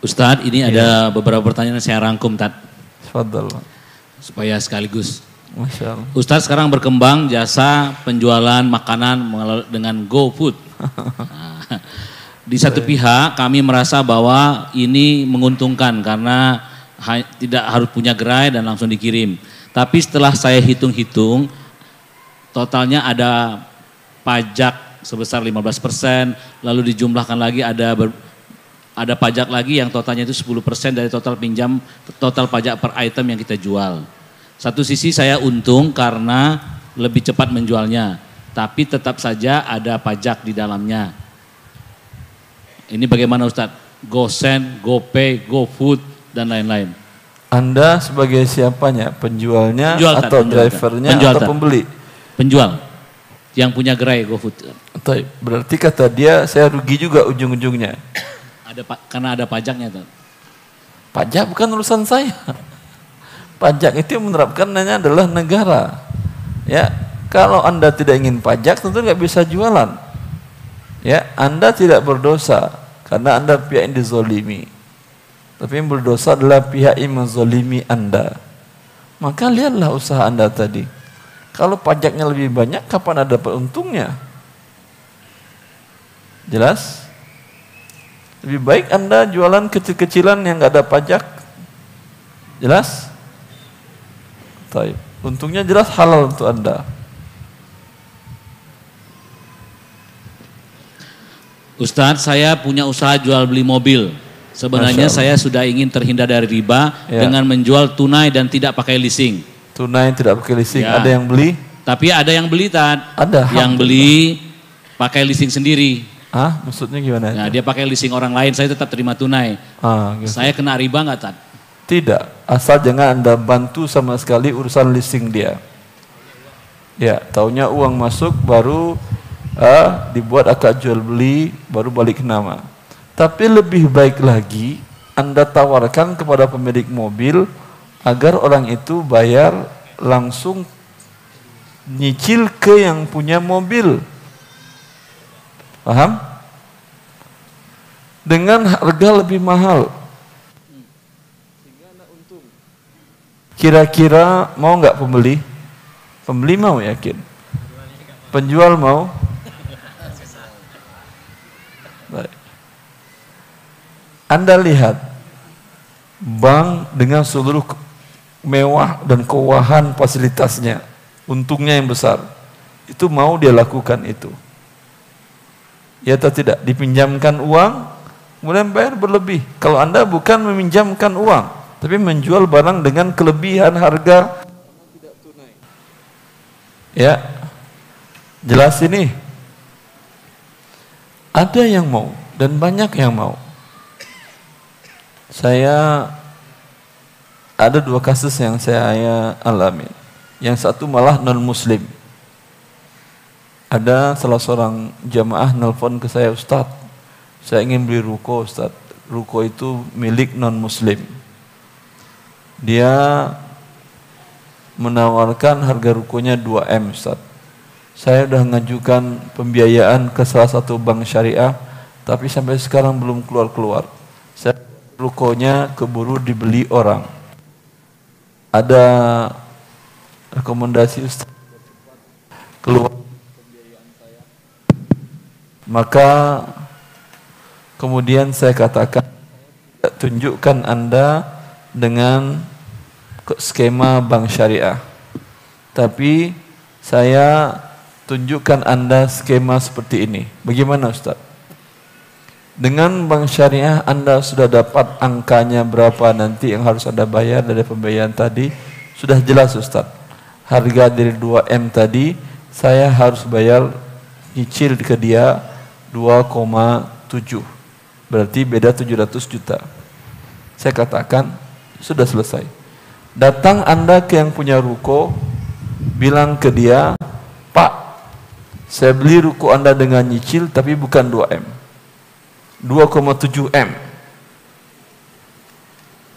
Ustadz, ini ya. ada beberapa pertanyaan yang saya rangkum, Tad. Fadal. Supaya sekaligus Masya Allah. Ustadz sekarang berkembang jasa penjualan makanan dengan GoFood. Nah, [LAUGHS] di satu pihak kami merasa bahwa ini menguntungkan karena tidak harus punya gerai dan langsung dikirim. Tapi setelah saya hitung-hitung, totalnya ada pajak sebesar 15%, lalu dijumlahkan lagi ada ber, ada pajak lagi yang totalnya itu 10% dari total pinjam, total pajak per item yang kita jual. Satu sisi saya untung karena lebih cepat menjualnya, tapi tetap saja ada pajak di dalamnya. Ini bagaimana Ustadz? GoSend, GoPay, GoFood, dan lain-lain. Anda sebagai siapanya? Penjualnya Penjual, atau penjual, drivernya penjual, atau pembeli? Penjual. Yang punya gerai GoFood. Berarti kata dia saya rugi juga ujung-ujungnya. Ada karena ada pajaknya tuh. Pajak bukan urusan saya. Pajak itu yang menerapkannya adalah negara. Ya, kalau Anda tidak ingin pajak tentu nggak bisa jualan. Ya, Anda tidak berdosa karena Anda pihak yang dizolimi. Tapi yang berdosa adalah pihak yang menzolimi Anda. Maka lihatlah usaha Anda tadi. Kalau pajaknya lebih banyak, kapan Anda dapat? Jelas? Lebih baik Anda jualan kecil-kecilan yang nggak ada pajak. Jelas? Taib. Untungnya jelas halal untuk Anda. Ustadz, saya punya usaha jual beli mobil. Sebenarnya saya sudah ingin terhindar dari riba ya. dengan menjual tunai dan tidak pakai leasing. Tunai tidak pakai leasing. Ya. Ada yang beli? Tapi ada yang beli, Tad. Ada. Yang beli pakai leasing sendiri. Ah, maksudnya gimana? Nah, dia pakai leasing orang lain, saya tetap terima tunai. Ah, gitu. Saya kena riba nggak, Tad? Tidak. Asal jangan Anda bantu sama sekali urusan leasing dia. Ya, taunya uang masuk baru uh, dibuat akad jual beli baru balik nama. Tapi lebih baik lagi Anda tawarkan kepada pemilik mobil agar orang itu bayar langsung nyicil ke yang punya mobil. Paham? Dengan harga lebih mahal. Kira-kira mau nggak pembeli? Pembeli mau yakin? Penjual mau? Anda lihat bank dengan seluruh mewah dan kewahan fasilitasnya, untungnya yang besar. Itu mau dia lakukan itu. Ya atau tidak? Dipinjamkan uang, kemudian bayar berlebih. Kalau Anda bukan meminjamkan uang, tapi menjual barang dengan kelebihan harga Ya. Jelas ini? Ada yang mau dan banyak yang mau. Saya ada dua kasus yang saya alami. Yang satu malah non muslim. Ada salah seorang jamaah nelpon ke saya, Ustaz, saya ingin beli ruko Ustaz. Ruko itu milik non muslim. Dia menawarkan harga rukonya 2M Ustaz saya sudah mengajukan pembiayaan ke salah satu bank syariah, tapi sampai sekarang belum keluar-keluar. Saya rukonya keburu dibeli orang. Ada rekomendasi Ustaz keluar maka kemudian saya katakan tunjukkan Anda dengan skema bank syariah. Tapi saya tunjukkan Anda skema seperti ini. Bagaimana Ustaz? Dengan bank syariah Anda sudah dapat angkanya berapa nanti yang harus Anda bayar dari pembayaran tadi. Sudah jelas Ustaz. Harga dari 2M tadi saya harus bayar nyicil ke dia 2,7. Berarti beda 700 juta. Saya katakan sudah selesai. Datang Anda ke yang punya ruko, bilang ke dia, Pak, saya beli ruko Anda dengan nyicil tapi bukan 2M. 2,7 M.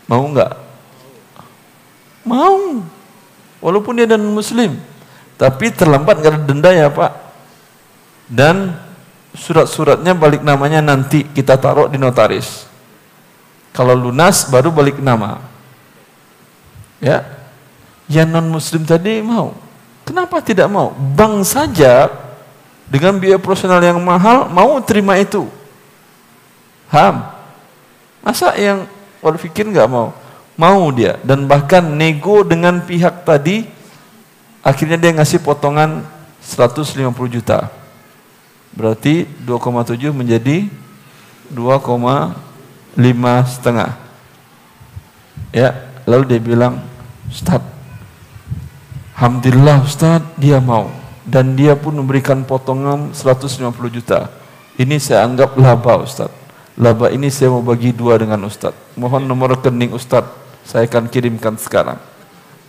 Mau enggak? Mau. Walaupun dia dan muslim. Tapi terlambat enggak ada denda ya Pak. Dan surat-suratnya balik namanya nanti kita taruh di notaris. Kalau lunas baru balik nama. Ya. Yang non muslim tadi mau. Kenapa tidak mau? Bank saja dengan biaya profesional yang mahal mau terima itu. Ham. Masa yang fikir nggak mau? Mau dia dan bahkan nego dengan pihak tadi akhirnya dia ngasih potongan 150 juta. Berarti 2,7 menjadi 2,5 setengah. Ya, lalu dia bilang, Ustaz, Alhamdulillah Ustaz, dia mau. Dan dia pun memberikan potongan 150 juta. Ini saya anggap laba Ustaz. Laba ini saya mau bagi dua dengan Ustaz. Mohon nomor rekening Ustaz, saya akan kirimkan sekarang.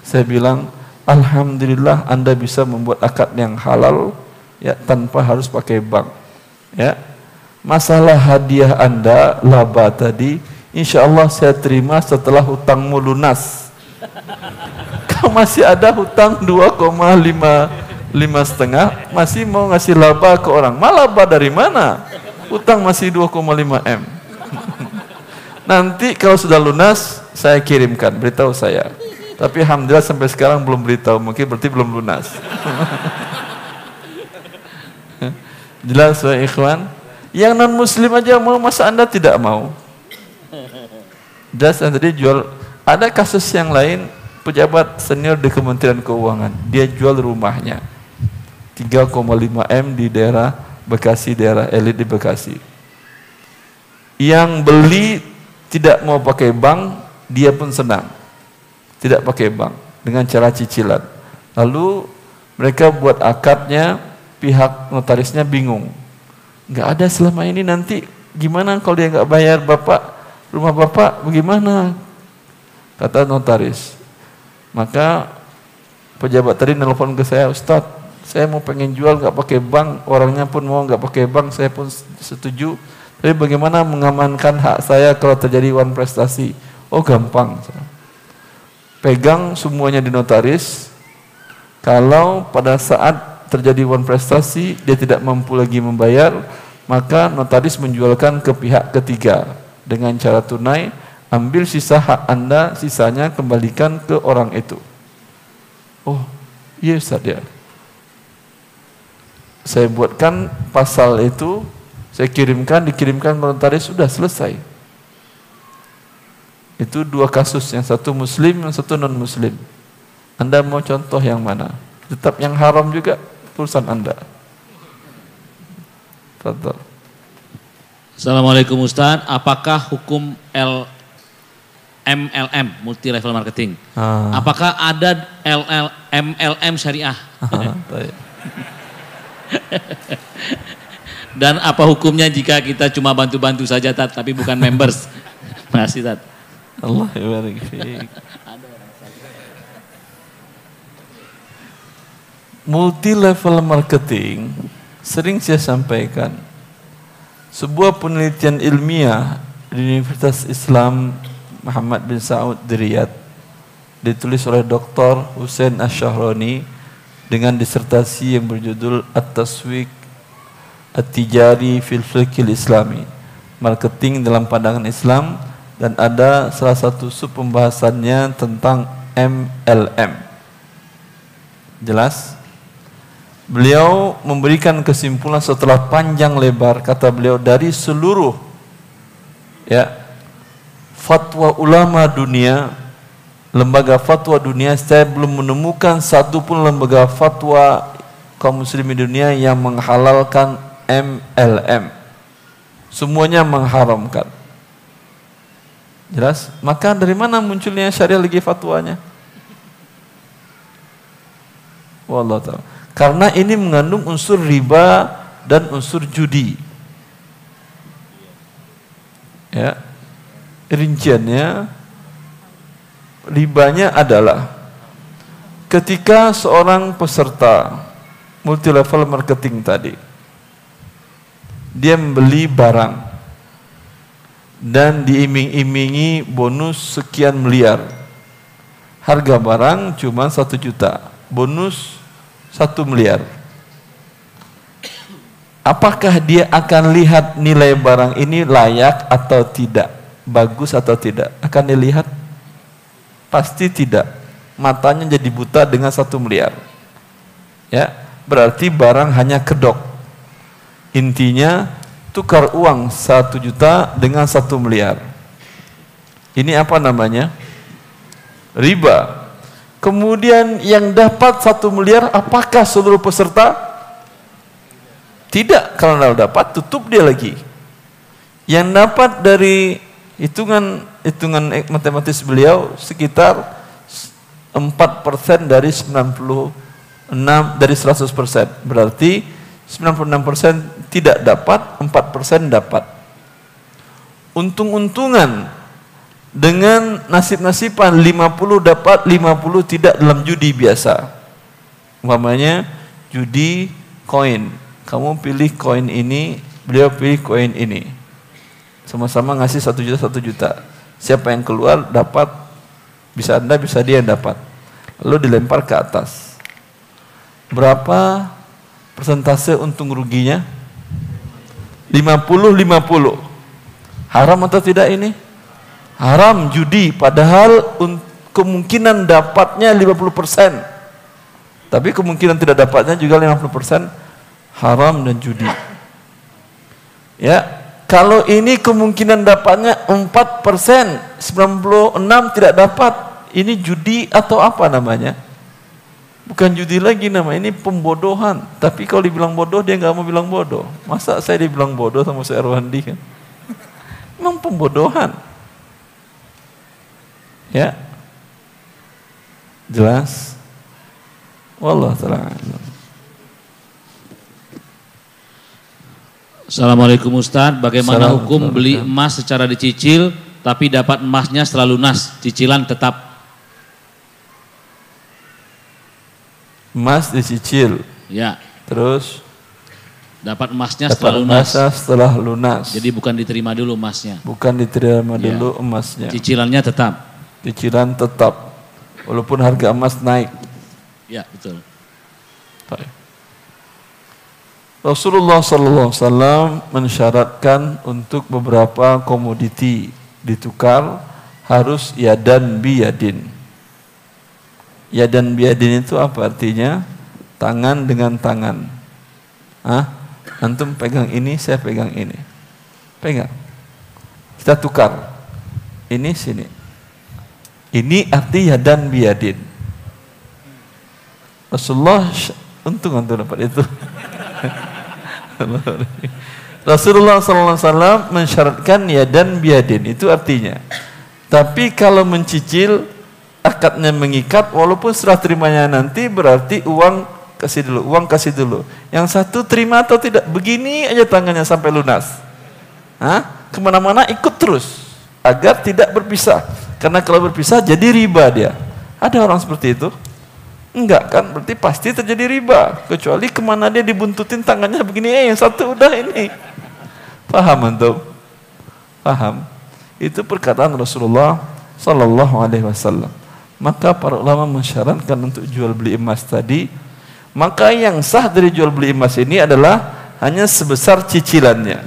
Saya bilang, Alhamdulillah Anda bisa membuat akad yang halal ya tanpa harus pakai bank. Ya. Masalah hadiah Anda laba tadi, insya Allah saya terima setelah hutangmu lunas. [LAUGHS] Kau masih ada hutang 2,5 lima setengah, masih mau ngasih laba ke orang. Malah laba dari mana? Hutang masih 2,5 M. [LAUGHS] Nanti kalau sudah lunas, saya kirimkan, beritahu saya. Tapi alhamdulillah sampai sekarang belum beritahu, mungkin berarti belum lunas. [LAUGHS] Jelas ya ikhwan? Yang non muslim aja mau, masa anda tidak mau? Jelas tadi jual, ada kasus yang lain, pejabat senior di Kementerian Keuangan, dia jual rumahnya. 3,5 M di daerah Bekasi, daerah elit di Bekasi. Yang beli tidak mau pakai bank, dia pun senang. Tidak pakai bank dengan cara cicilan. Lalu mereka buat akadnya, pihak notarisnya bingung. Nggak ada selama ini nanti gimana kalau dia nggak bayar bapak rumah bapak bagaimana? Kata notaris. Maka pejabat tadi nelfon ke saya, Ustadz, saya mau pengen jual nggak pakai bank, orangnya pun mau nggak pakai bank, saya pun setuju. Tapi bagaimana mengamankan hak saya kalau terjadi uang prestasi? Oh gampang. Pegang semuanya di notaris. Kalau pada saat terjadi uang prestasi dia tidak mampu lagi membayar, maka notaris menjualkan ke pihak ketiga dengan cara tunai. Ambil sisa hak anda, sisanya kembalikan ke orang itu. Oh, iya Ustaz ya saya buatkan pasal itu, saya kirimkan, dikirimkan notaris sudah selesai. Itu dua kasus, yang satu muslim, yang satu non muslim. Anda mau contoh yang mana? Tetap yang haram juga urusan Anda. Fadal. Assalamualaikum Ustaz, apakah hukum L MLM multi level marketing? Ah. Apakah ada LL MLM syariah? Ah, [LAUGHS] Dan apa hukumnya jika kita cuma bantu-bantu saja tat, tapi bukan members? [LAUGHS] Makasih tat. Allah [LAUGHS] Multi level marketing sering saya sampaikan sebuah penelitian ilmiah di Universitas Islam Muhammad bin Saud di Riyadh ditulis oleh Dr. Hussein Asyahroni dengan disertasi yang berjudul At-Taswik At-Tijari fil Fiqhil Islami Marketing dalam pandangan Islam dan ada salah satu sub pembahasannya tentang MLM Jelas? Beliau memberikan kesimpulan setelah panjang lebar kata beliau dari seluruh ya fatwa ulama dunia lembaga fatwa dunia saya belum menemukan satu pun lembaga fatwa kaum muslimin dunia yang menghalalkan MLM semuanya mengharamkan. Jelas? Maka dari mana munculnya syariah lagi fatwanya? Wallah taala. Karena ini mengandung unsur riba dan unsur judi. Ya rinciannya ribanya adalah ketika seorang peserta multi level marketing tadi dia membeli barang dan diiming-imingi bonus sekian miliar. Harga barang cuma satu juta bonus satu miliar. Apakah dia akan lihat nilai barang ini layak atau tidak bagus atau tidak akan dilihat Pasti tidak. matanya jadi buta dengan satu miliar. Ya, berarti barang hanya kedok. Intinya tukar uang satu juta dengan satu miliar. Ini apa namanya? Riba. Kemudian yang dapat satu miliar apakah seluruh peserta? Tidak, kalau dapat tutup dia lagi. Yang dapat dari hitungan hitungan matematis beliau sekitar 4% dari 96 dari 100%. Berarti 96% tidak dapat, 4% dapat. Untung-untungan dengan nasib-nasiban 50 dapat, 50 tidak dalam judi biasa. Umpamanya judi koin. Kamu pilih koin ini, beliau pilih koin ini sama-sama ngasih satu juta satu juta. Siapa yang keluar dapat bisa anda bisa dia yang dapat. Lalu dilempar ke atas. Berapa persentase untung ruginya? 50-50 haram atau tidak ini? Haram judi. Padahal kemungkinan dapatnya 50% tapi kemungkinan tidak dapatnya juga 50% haram dan judi. Ya kalau ini kemungkinan dapatnya 4%, 96 tidak dapat. Ini judi atau apa namanya? Bukan judi lagi nama ini pembodohan. Tapi kalau dibilang bodoh dia nggak mau bilang bodoh. Masa saya dibilang bodoh sama saya Erwandi kan? Memang pembodohan. Ya. Jelas? Wallah taala. Assalamualaikum Ustadz, bagaimana hukum beli emas secara dicicil tapi dapat emasnya selalu lunas, cicilan tetap? Emas dicicil. Ya. Terus dapat emasnya dapat setelah lunas. setelah lunas. Jadi bukan diterima dulu emasnya. Bukan diterima ya. dulu emasnya. Cicilannya tetap. Cicilan tetap. Walaupun harga emas naik. Ya, betul. Baik. Rasulullah SAW mensyaratkan untuk beberapa komoditi ditukar harus yadan biyadin. Yadan biyadin itu apa artinya? Tangan dengan tangan. Hah? Antum pegang ini, saya pegang ini. Pegang. Kita tukar. Ini sini. Ini arti yadan biyadin. Rasulullah untung antum dapat itu. [LAUGHS] Rasulullah SAW mensyaratkan ya dan biadin itu artinya. Tapi kalau mencicil akadnya mengikat walaupun serah terimanya nanti berarti uang kasih dulu, uang kasih dulu. Yang satu terima atau tidak begini aja tangannya sampai lunas. Hah? Ke mana-mana ikut terus agar tidak berpisah. Karena kalau berpisah jadi riba dia. Ada orang seperti itu? Enggak kan, berarti pasti terjadi riba. Kecuali ke mana dia dibuntutin tangannya begini, eh satu udah ini. Paham antum? Paham? Itu perkataan Rasulullah Sallallahu Alaihi Wasallam. Maka para ulama mensyaratkan untuk jual beli emas tadi, maka yang sah dari jual beli emas ini adalah hanya sebesar cicilannya.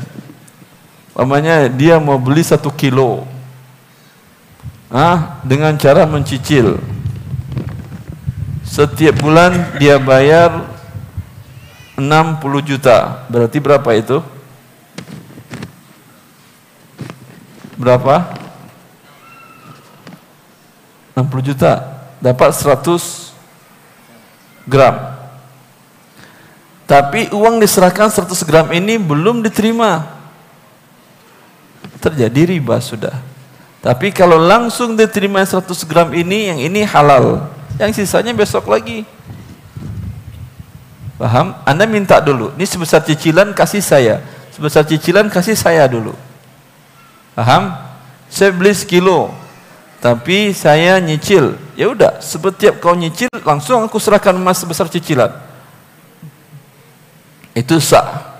Namanya dia mau beli satu kilo, ah, dengan cara mencicil setiap bulan dia bayar 60 juta. Berarti berapa itu? Berapa? 60 juta. Dapat 100 gram. Tapi uang diserahkan 100 gram ini belum diterima. Terjadi riba sudah. Tapi kalau langsung diterima 100 gram ini, yang ini halal yang sisanya besok lagi. Paham? Anda minta dulu. Ini sebesar cicilan kasih saya. Sebesar cicilan kasih saya dulu. Paham? Saya beli sekilo. Tapi saya nyicil. Ya udah, setiap kau nyicil langsung aku serahkan emas sebesar cicilan. Itu sah.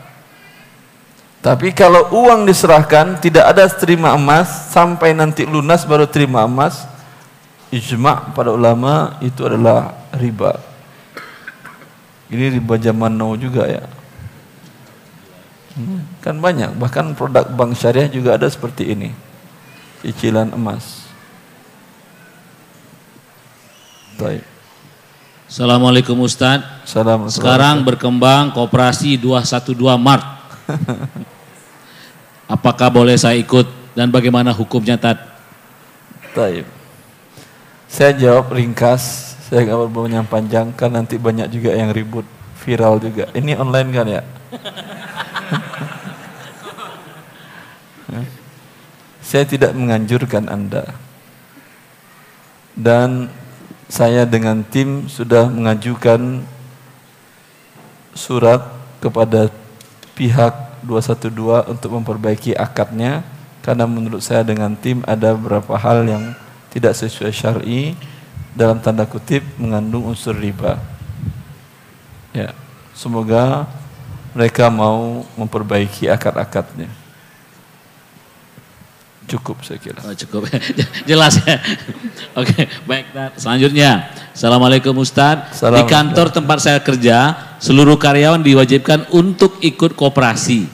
Tapi kalau uang diserahkan tidak ada terima emas sampai nanti lunas baru terima emas, ijma' pada ulama itu adalah riba. Ini riba zaman now juga ya. Hmm, kan banyak, bahkan produk bank syariah juga ada seperti ini. Cicilan emas. Baik. Assalamualaikum Ustaz. Assalamualaikum. Sekarang berkembang kooperasi 212 Mart. [LAUGHS] Apakah boleh saya ikut dan bagaimana hukumnya Tad? Baik. Saya jawab ringkas, saya nggak berbanyak panjang kan nanti banyak juga yang ribut, viral juga. Ini online kan ya? saya tidak menganjurkan Anda dan saya dengan tim sudah mengajukan surat kepada pihak 212 untuk memperbaiki akadnya karena menurut saya dengan tim ada beberapa hal yang tidak sesuai syar'i dalam tanda kutip mengandung unsur riba. Ya, semoga mereka mau memperbaiki akad-akadnya. Cukup saya kira. Oh, cukup. [LAUGHS] Jelas ya. [LAUGHS] Oke, baik. Selanjutnya, Assalamualaikum Ustadz. Di kantor tempat saya kerja, seluruh karyawan diwajibkan untuk ikut koperasi.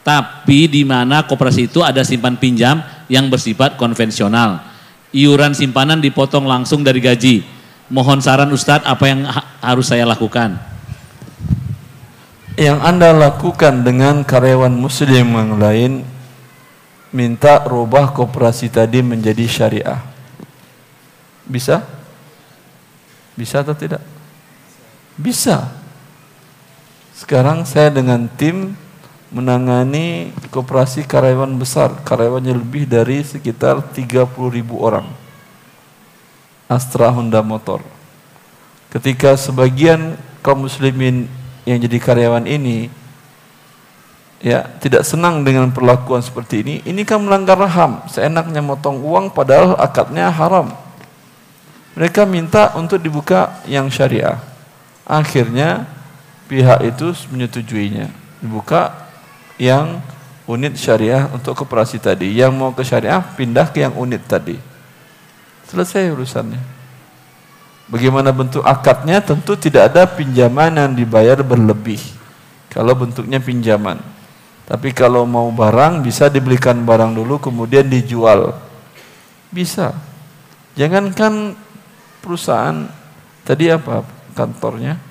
Tapi di mana koperasi itu ada simpan pinjam yang bersifat konvensional. Iuran simpanan dipotong langsung dari gaji. Mohon saran Ustadz apa yang ha harus saya lakukan? Yang Anda lakukan dengan karyawan muslim yang lain minta rubah koperasi tadi menjadi syariah. Bisa? Bisa atau tidak? Bisa. Sekarang saya dengan tim menangani koperasi karyawan besar, karyawannya lebih dari sekitar 30 ribu orang. Astra Honda Motor. Ketika sebagian kaum muslimin yang jadi karyawan ini ya tidak senang dengan perlakuan seperti ini, ini kan melanggar HAM. Seenaknya motong uang padahal akadnya haram. Mereka minta untuk dibuka yang syariah. Akhirnya pihak itu menyetujuinya. Dibuka yang unit syariah untuk koperasi tadi. Yang mau ke syariah pindah ke yang unit tadi. Selesai urusannya. Bagaimana bentuk akadnya tentu tidak ada pinjaman yang dibayar berlebih. Kalau bentuknya pinjaman. Tapi kalau mau barang bisa dibelikan barang dulu kemudian dijual. Bisa. Jangankan perusahaan tadi apa kantornya?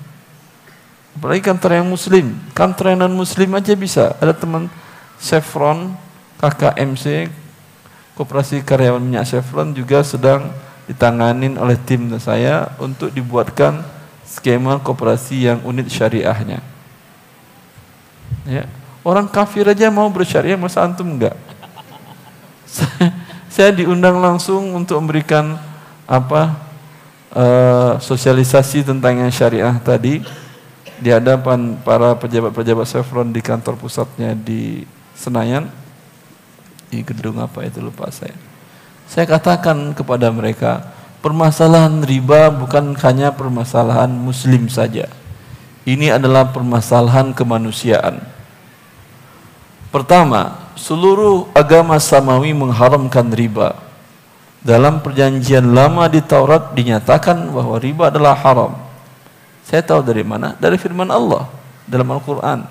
Apalagi kantor yang muslim, kantor yang non muslim aja bisa. Ada teman Chevron, KKMC, Koperasi Karyawan Minyak Chevron juga sedang ditanganin oleh tim saya untuk dibuatkan skema koperasi yang unit syariahnya. Ya, Orang kafir aja mau bersyariah, masa antum enggak? [LAUGHS] Saya diundang langsung untuk memberikan apa uh, sosialisasi tentang yang syariah tadi di hadapan para pejabat-pejabat Chevron di kantor pusatnya di Senayan di gedung apa itu lupa saya. Saya katakan kepada mereka, permasalahan riba bukan hanya permasalahan muslim saja. Ini adalah permasalahan kemanusiaan Pertama, seluruh agama samawi mengharamkan riba. Dalam perjanjian lama di Taurat dinyatakan bahwa riba adalah haram. Saya tahu dari mana? Dari firman Allah dalam Al-Quran.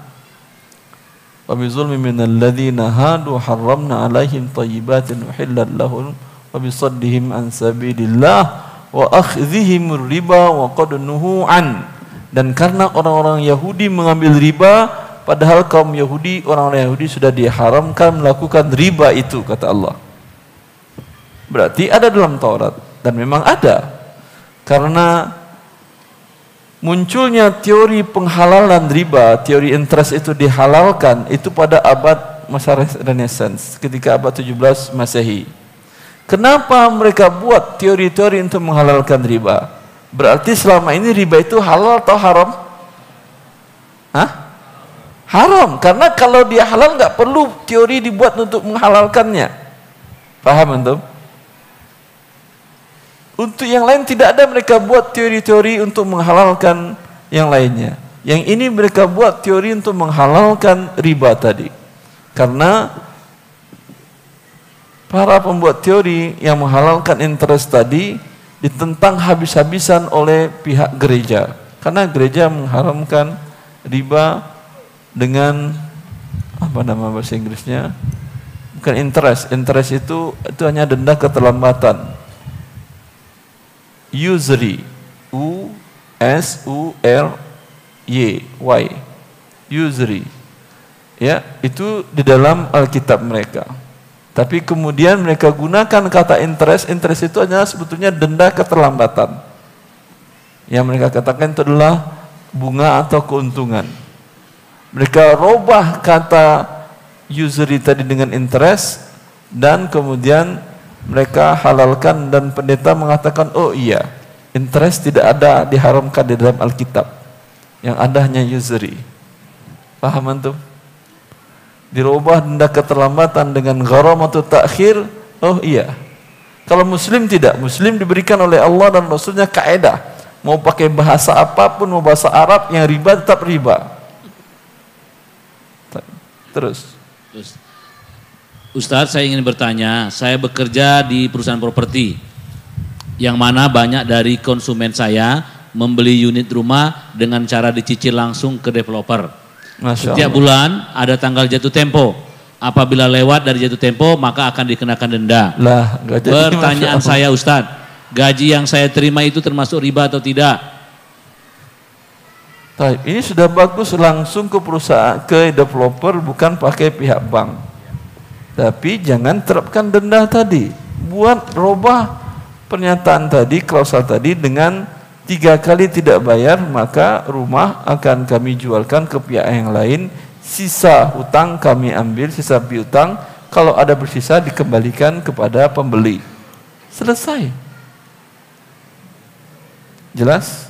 Wa bizulmi minal ladhina hadu harramna alaihim tayyibatin uhillat lahum wa bisaddihim an sabilillah wa akhdhihim riba wa qad an. Dan karena orang-orang Yahudi mengambil riba, Padahal kaum Yahudi, orang-orang Yahudi sudah diharamkan melakukan riba itu, kata Allah. Berarti ada dalam Taurat. Dan memang ada. Karena munculnya teori penghalalan riba, teori interest itu dihalalkan, itu pada abad masa Renaissance, ketika abad 17 Masehi. Kenapa mereka buat teori-teori untuk menghalalkan riba? Berarti selama ini riba itu halal atau haram? Hah? Haram karena kalau dia halal nggak perlu teori dibuat untuk menghalalkannya. Paham antum? Untuk yang lain tidak ada mereka buat teori-teori untuk menghalalkan yang lainnya. Yang ini mereka buat teori untuk menghalalkan riba tadi. Karena para pembuat teori yang menghalalkan interest tadi ditentang habis-habisan oleh pihak gereja. Karena gereja mengharamkan riba dengan apa nama bahasa Inggrisnya bukan interest interest itu itu hanya denda keterlambatan usury S U R Y Y. Usury ya itu di dalam Alkitab mereka. Tapi kemudian mereka gunakan kata interest. Interest itu adalah sebetulnya denda keterlambatan. Yang mereka katakan itu adalah bunga atau keuntungan. Mereka robah kata usury tadi dengan interest dan kemudian mereka halalkan dan pendeta mengatakan oh iya interest tidak ada diharamkan di dalam Alkitab. Yang ada hanya usury paham antum? Dirubah denda keterlambatan dengan atau takhir? Oh iya. Kalau muslim tidak muslim diberikan oleh Allah dan Rasulnya kaedah. Mau pakai bahasa apa pun mau bahasa Arab yang riba tetap riba. Terus Ustadz saya ingin bertanya saya bekerja di perusahaan properti yang mana banyak dari konsumen saya membeli unit rumah dengan cara dicicil langsung ke developer Masya Setiap Allah. bulan ada tanggal jatuh tempo. Apabila lewat dari jatuh tempo maka akan dikenakan denda. Lah, Pertanyaan saya Ustadz, gaji yang saya terima itu termasuk riba atau tidak? Ini sudah bagus langsung ke perusahaan, ke developer bukan pakai pihak bank. Tapi jangan terapkan denda tadi. Buat robah pernyataan tadi, klausal tadi dengan tiga kali tidak bayar maka rumah akan kami jualkan ke pihak yang lain. Sisa hutang kami ambil sisa piutang kalau ada bersisa dikembalikan kepada pembeli. Selesai. Jelas?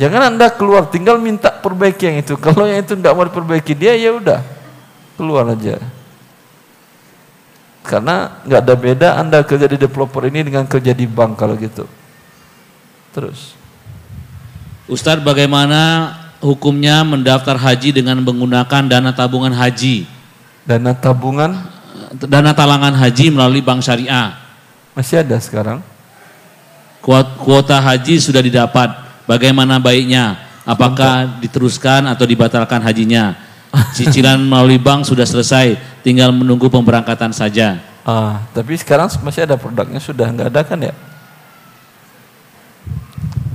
Jangan anda keluar tinggal minta perbaiki yang itu. Kalau yang itu tidak mau diperbaiki dia ya udah keluar aja karena nggak ada beda anda kerja di developer ini dengan kerja di bank kalau gitu terus Ustadz bagaimana hukumnya mendaftar haji dengan menggunakan dana tabungan haji? Dana tabungan? Dana talangan haji melalui bank syariah. Masih ada sekarang? Kuota haji sudah didapat. Bagaimana baiknya? Apakah diteruskan atau dibatalkan hajinya? Cicilan melalui bank sudah selesai, tinggal menunggu pemberangkatan saja. Ah, tapi sekarang masih ada produknya sudah nggak ada kan ya?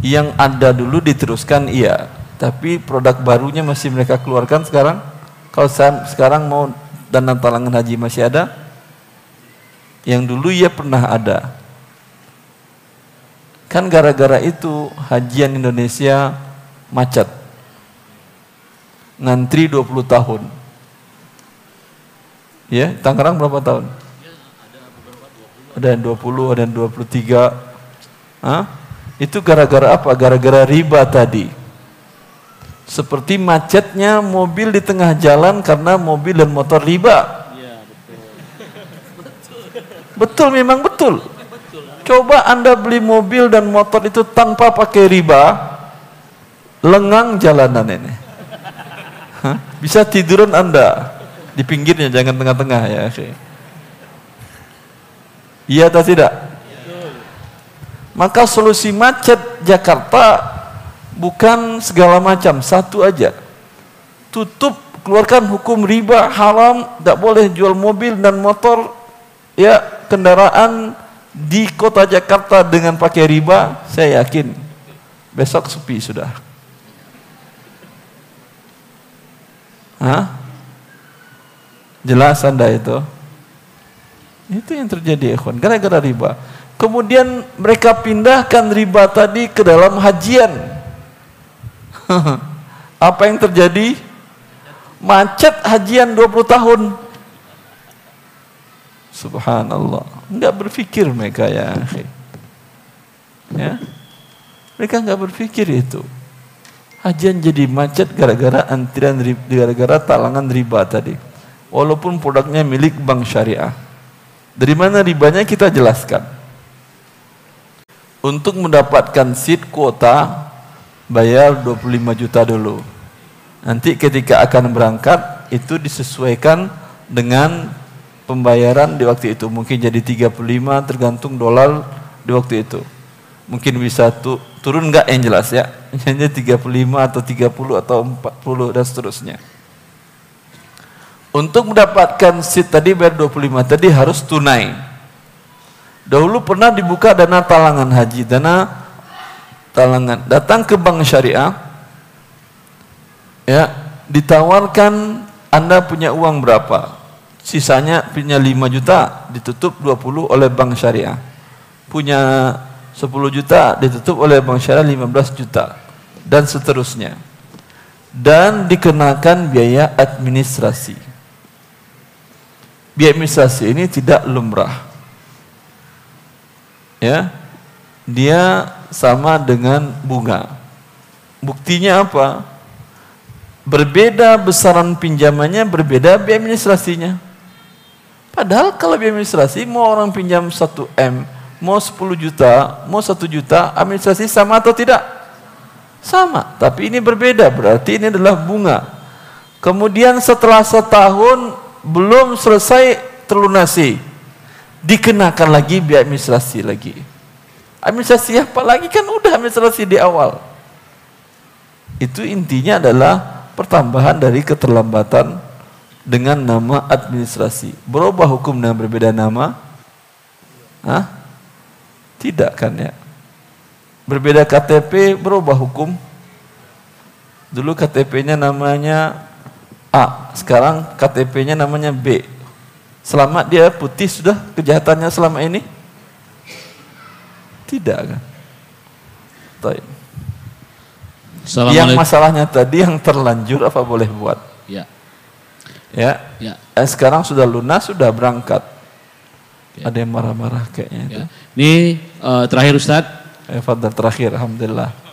yang ada dulu diteruskan iya. Tapi produk barunya masih mereka keluarkan sekarang. Kalau saya sekarang mau dana talangan haji masih ada? Yang dulu ya pernah ada. Kan gara-gara itu hajian Indonesia macet ngantri 20 tahun ya Tangerang berapa tahun ada yang 20 ada yang 23 Hah? Itu gara-gara apa? Gara-gara riba tadi. Seperti macetnya mobil di tengah jalan karena mobil dan motor riba. Ya, betul. betul memang betul. Coba Anda beli mobil dan motor itu tanpa pakai riba, lengang jalanan ini. Bisa tiduran Anda di pinggirnya, jangan tengah-tengah ya. Iya atau tidak? Maka solusi macet Jakarta bukan segala macam, satu aja. Tutup, keluarkan hukum riba, haram, tidak boleh jual mobil dan motor, ya kendaraan di kota Jakarta dengan pakai riba, saya yakin besok sepi sudah. Hah? Jelas anda itu? Itu yang terjadi, ikhwan. Gara-gara riba. Kemudian mereka pindahkan riba tadi ke dalam hajian. [LAUGHS] Apa yang terjadi? Macet hajian 20 tahun. Subhanallah. Enggak berpikir mereka ya. Ya. Mereka enggak berpikir itu. Hajian jadi macet gara-gara antrian gara-gara talangan riba tadi. Walaupun produknya milik bank syariah. Dari mana ribanya kita jelaskan untuk mendapatkan seat kuota bayar 25 juta dulu. Nanti ketika akan berangkat itu disesuaikan dengan pembayaran di waktu itu. Mungkin jadi 35 tergantung dolar di waktu itu. Mungkin bisa tu, turun enggak yang jelas ya. Hanya 35 atau 30 atau 40 dan seterusnya. Untuk mendapatkan seat tadi bayar 25 tadi harus tunai. Dahulu pernah dibuka dana talangan haji, dana talangan datang ke bank syariah ya ditawarkan anda punya uang berapa sisanya punya 5 juta ditutup 20 oleh bank syariah punya 10 juta ditutup oleh bank syariah 15 juta. Dan seterusnya. Dan dikenakan biaya administrasi. Biaya administrasi ini tidak lumrah. Ya. Dia sama dengan bunga. Buktinya apa? Berbeda besaran pinjamannya berbeda biaya administrasinya. Padahal kalau biaya administrasi mau orang pinjam 1 M mau 10 juta mau 1 juta administrasi sama atau tidak sama tapi ini berbeda berarti ini adalah bunga kemudian setelah setahun belum selesai terlunasi dikenakan lagi biaya administrasi lagi. Administrasi apa lagi kan udah administrasi di awal. Itu intinya adalah pertambahan dari keterlambatan dengan nama administrasi. Berubah hukum dengan berbeda nama? Hah? Tidak kan ya? Berbeda KTP berubah hukum? Dulu KTP-nya namanya A, sekarang KTP-nya namanya B. Selama dia putih sudah kejahatannya selama ini? Tidak kan? Taib. Yang masalahnya tadi yang terlanjur apa boleh buat? Ya. Ya. ya. Eh, sekarang sudah lunas, sudah berangkat. Ya. Ada yang marah-marah kayaknya. Ya. Ini uh, terakhir Ustadz. Eh, Fadal terakhir, Alhamdulillah.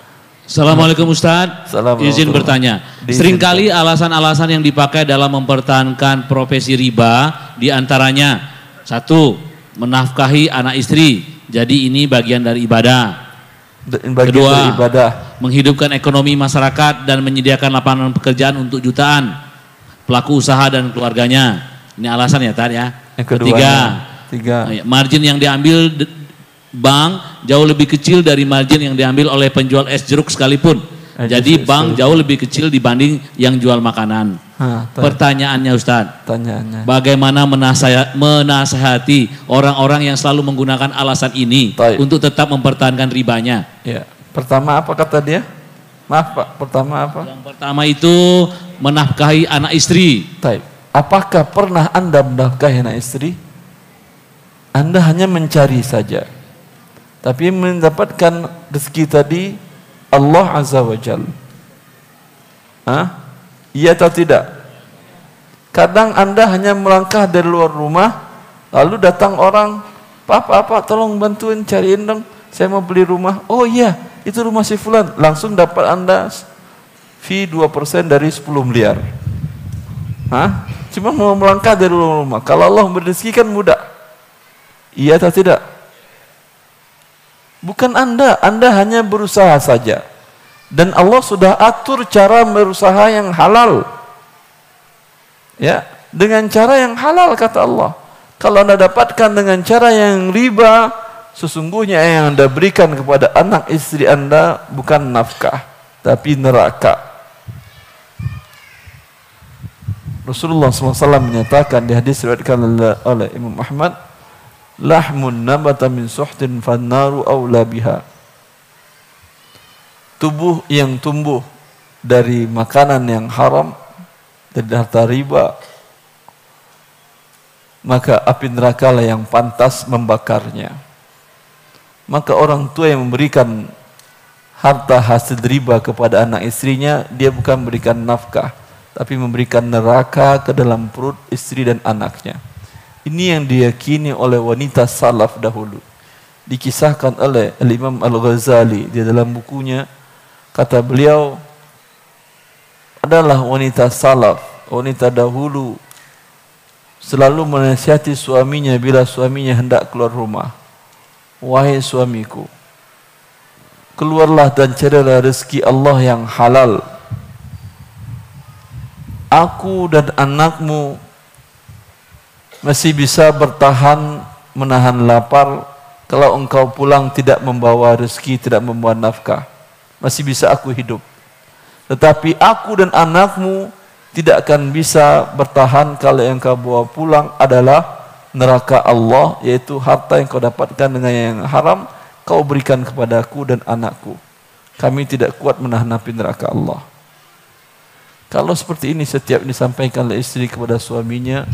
Assalamualaikum Ustaz. Izin bertanya. Seringkali alasan-alasan yang dipakai dalam mempertahankan profesi riba di antaranya satu menafkahi anak istri. Jadi ini bagian dari ibadah. Bagian Kedua, dari ibadah. menghidupkan ekonomi masyarakat dan menyediakan lapangan pekerjaan untuk jutaan pelaku usaha dan keluarganya. Ini alasan ya, Tad ya. Yang Ketiga, tiga. margin yang diambil bank jauh lebih kecil dari margin yang diambil oleh penjual es jeruk sekalipun. Eh, Jadi bank jauh lebih kecil dibanding yang jual makanan. Ha, Pertanyaannya Ustaz, Pertanyaannya. bagaimana menasehati orang-orang yang selalu menggunakan alasan ini Taib. untuk tetap mempertahankan ribanya? Ya. Pertama apa kata dia? Maaf Pak, pertama apa? Yang pertama itu menafkahi anak istri. Taib. Apakah pernah Anda menafkahi anak istri? Anda hanya mencari saja. Tapi mendapatkan rezeki tadi Allah Azza wa Jal. Hah? Iya atau tidak? Kadang anda hanya melangkah dari luar rumah, lalu datang orang, Papa, apa, tolong bantuin cariin dong, saya mau beli rumah. Oh iya, itu rumah si Fulan. Langsung dapat anda fee 2% dari 10 miliar. Hah? Cuma mau melangkah dari luar rumah. Kalau Allah memberi kan mudah. Iya atau tidak? Bukan Anda, Anda hanya berusaha saja. Dan Allah sudah atur cara berusaha yang halal. Ya, dengan cara yang halal kata Allah. Kalau Anda dapatkan dengan cara yang riba, sesungguhnya yang Anda berikan kepada anak istri Anda bukan nafkah, tapi neraka. Rasulullah SAW menyatakan di hadis riwayatkan oleh Imam Ahmad, lahmun nabata min suhtin fannaru awla biha. Tubuh yang tumbuh dari makanan yang haram dari harta riba maka api neraka lah yang pantas membakarnya. Maka orang tua yang memberikan harta hasil riba kepada anak istrinya dia bukan memberikan nafkah tapi memberikan neraka ke dalam perut istri dan anaknya ini yang diyakini oleh wanita salaf dahulu. Dikisahkan oleh Imam Al-Ghazali di dalam bukunya kata beliau adalah wanita salaf, wanita dahulu selalu menasihati suaminya bila suaminya hendak keluar rumah. Wahai suamiku, keluarlah dan carilah rezeki Allah yang halal. Aku dan anakmu masih bisa bertahan menahan lapar kalau engkau pulang tidak membawa rezeki, tidak membawa nafkah. Masih bisa aku hidup. Tetapi aku dan anakmu tidak akan bisa bertahan kalau yang kau bawa pulang adalah neraka Allah, yaitu harta yang kau dapatkan dengan yang haram, kau berikan kepadaku dan anakku. Kami tidak kuat menahan api neraka Allah. Kalau seperti ini setiap disampaikan oleh istri kepada suaminya,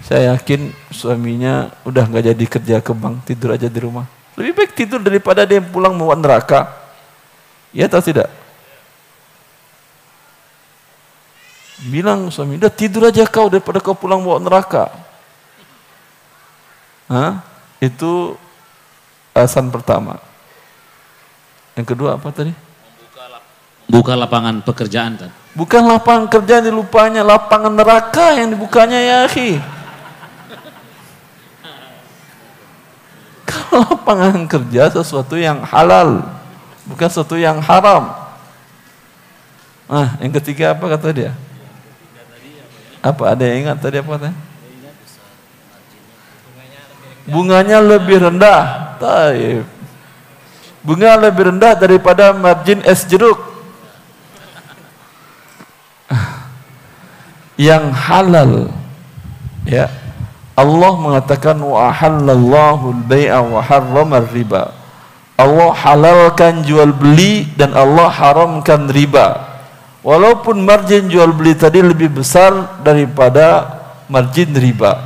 saya yakin suaminya udah nggak jadi kerja ke bank, tidur aja di rumah. Lebih baik tidur daripada dia pulang mau neraka. Ya atau tidak? Bilang suami, udah tidur aja kau daripada kau pulang bawa neraka. Hah? Itu alasan pertama. Yang kedua apa tadi? Buka lapangan pekerjaan kan? Bukan lapangan kerja yang dilupanya, lapangan neraka yang dibukanya ya akhi. [LAUGHS] lapangan kerja sesuatu yang halal, bukan sesuatu yang haram. Nah, yang ketiga apa kata dia? Apa ada yang ingat tadi apa tadi? Bunganya lebih rendah. Taib. Bunga lebih rendah daripada margin es jeruk. [LAUGHS] Yang halal. Ya. Allah mengatakan wa ahallallahu al-bai'a wa harrama riba Allah halalkan jual beli dan Allah haramkan riba. Walaupun margin jual beli tadi lebih besar daripada margin riba.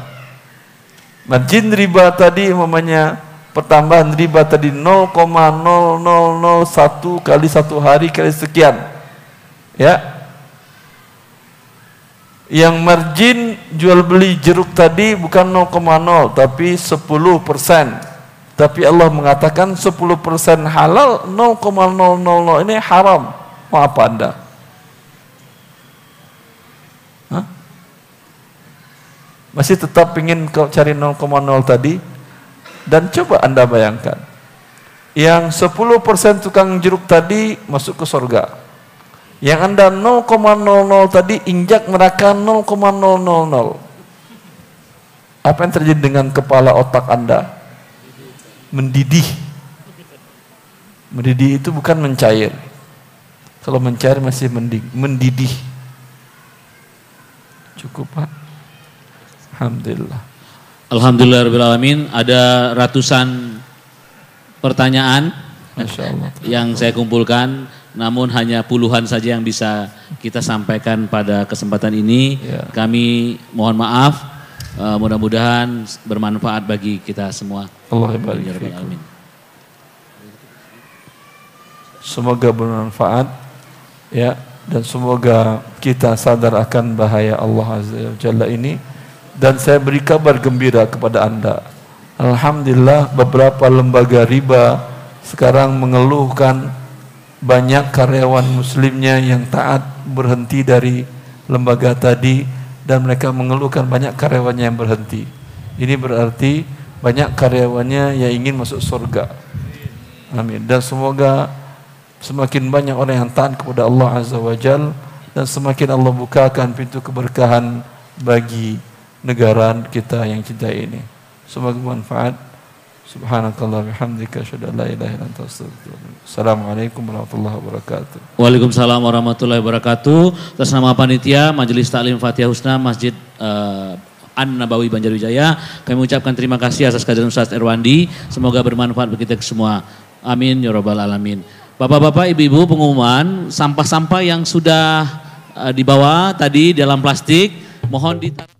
Margin riba tadi namanya pertambahan riba tadi 0,0001 kali satu hari kali sekian. Ya. Yang margin jual beli jeruk tadi bukan 0,0 tapi 10 persen. Tapi Allah mengatakan 10 persen halal 0,000 ini haram. Mau apa anda? masih tetap ingin kau cari 0,0 tadi dan coba anda bayangkan yang 10% tukang jeruk tadi masuk ke surga yang anda 0,00 tadi injak neraka 0,000 apa yang terjadi dengan kepala otak anda? Mendidih. Mendidih itu bukan mencair. Kalau mencair masih mendidih. Cukup pak? Alhamdulillah. Alhamdulillah alamin. Ada ratusan pertanyaan yang saya kumpulkan, namun hanya puluhan saja yang bisa kita sampaikan pada kesempatan ini. Ya. Kami mohon maaf. Uh, mudah-mudahan bermanfaat bagi kita semua. Allah Semoga bermanfaat ya dan semoga kita sadar akan bahaya Allah Azza wa Jalla ini dan saya beri kabar gembira kepada anda Alhamdulillah beberapa lembaga riba sekarang mengeluhkan banyak karyawan muslimnya yang taat berhenti dari lembaga tadi dan mereka mengeluhkan banyak karyawannya yang berhenti ini berarti banyak karyawannya yang ingin masuk surga amin dan semoga semakin banyak orang yang taat kepada Allah Azza wa Jal dan semakin Allah bukakan pintu keberkahan bagi negara kita yang cinta ini. Semoga bermanfaat. Subhanakallah bihamdika asyhadu an la ilaha illa anta Assalamualaikum warahmatullahi wabarakatuh. Waalaikumsalam warahmatullahi wabarakatuh. Atas nama panitia Majelis Taklim Fatihah Husna Masjid uh, An Nabawi Banjarwijaya, kami mengucapkan terima kasih atas kehadiran Ustaz Erwandi. Semoga bermanfaat bagi kita semua. Amin ya rabbal alamin. Bapak-bapak, ibu-ibu, pengumuman sampah-sampah yang sudah uh, dibawa tadi dalam plastik mohon ditaruh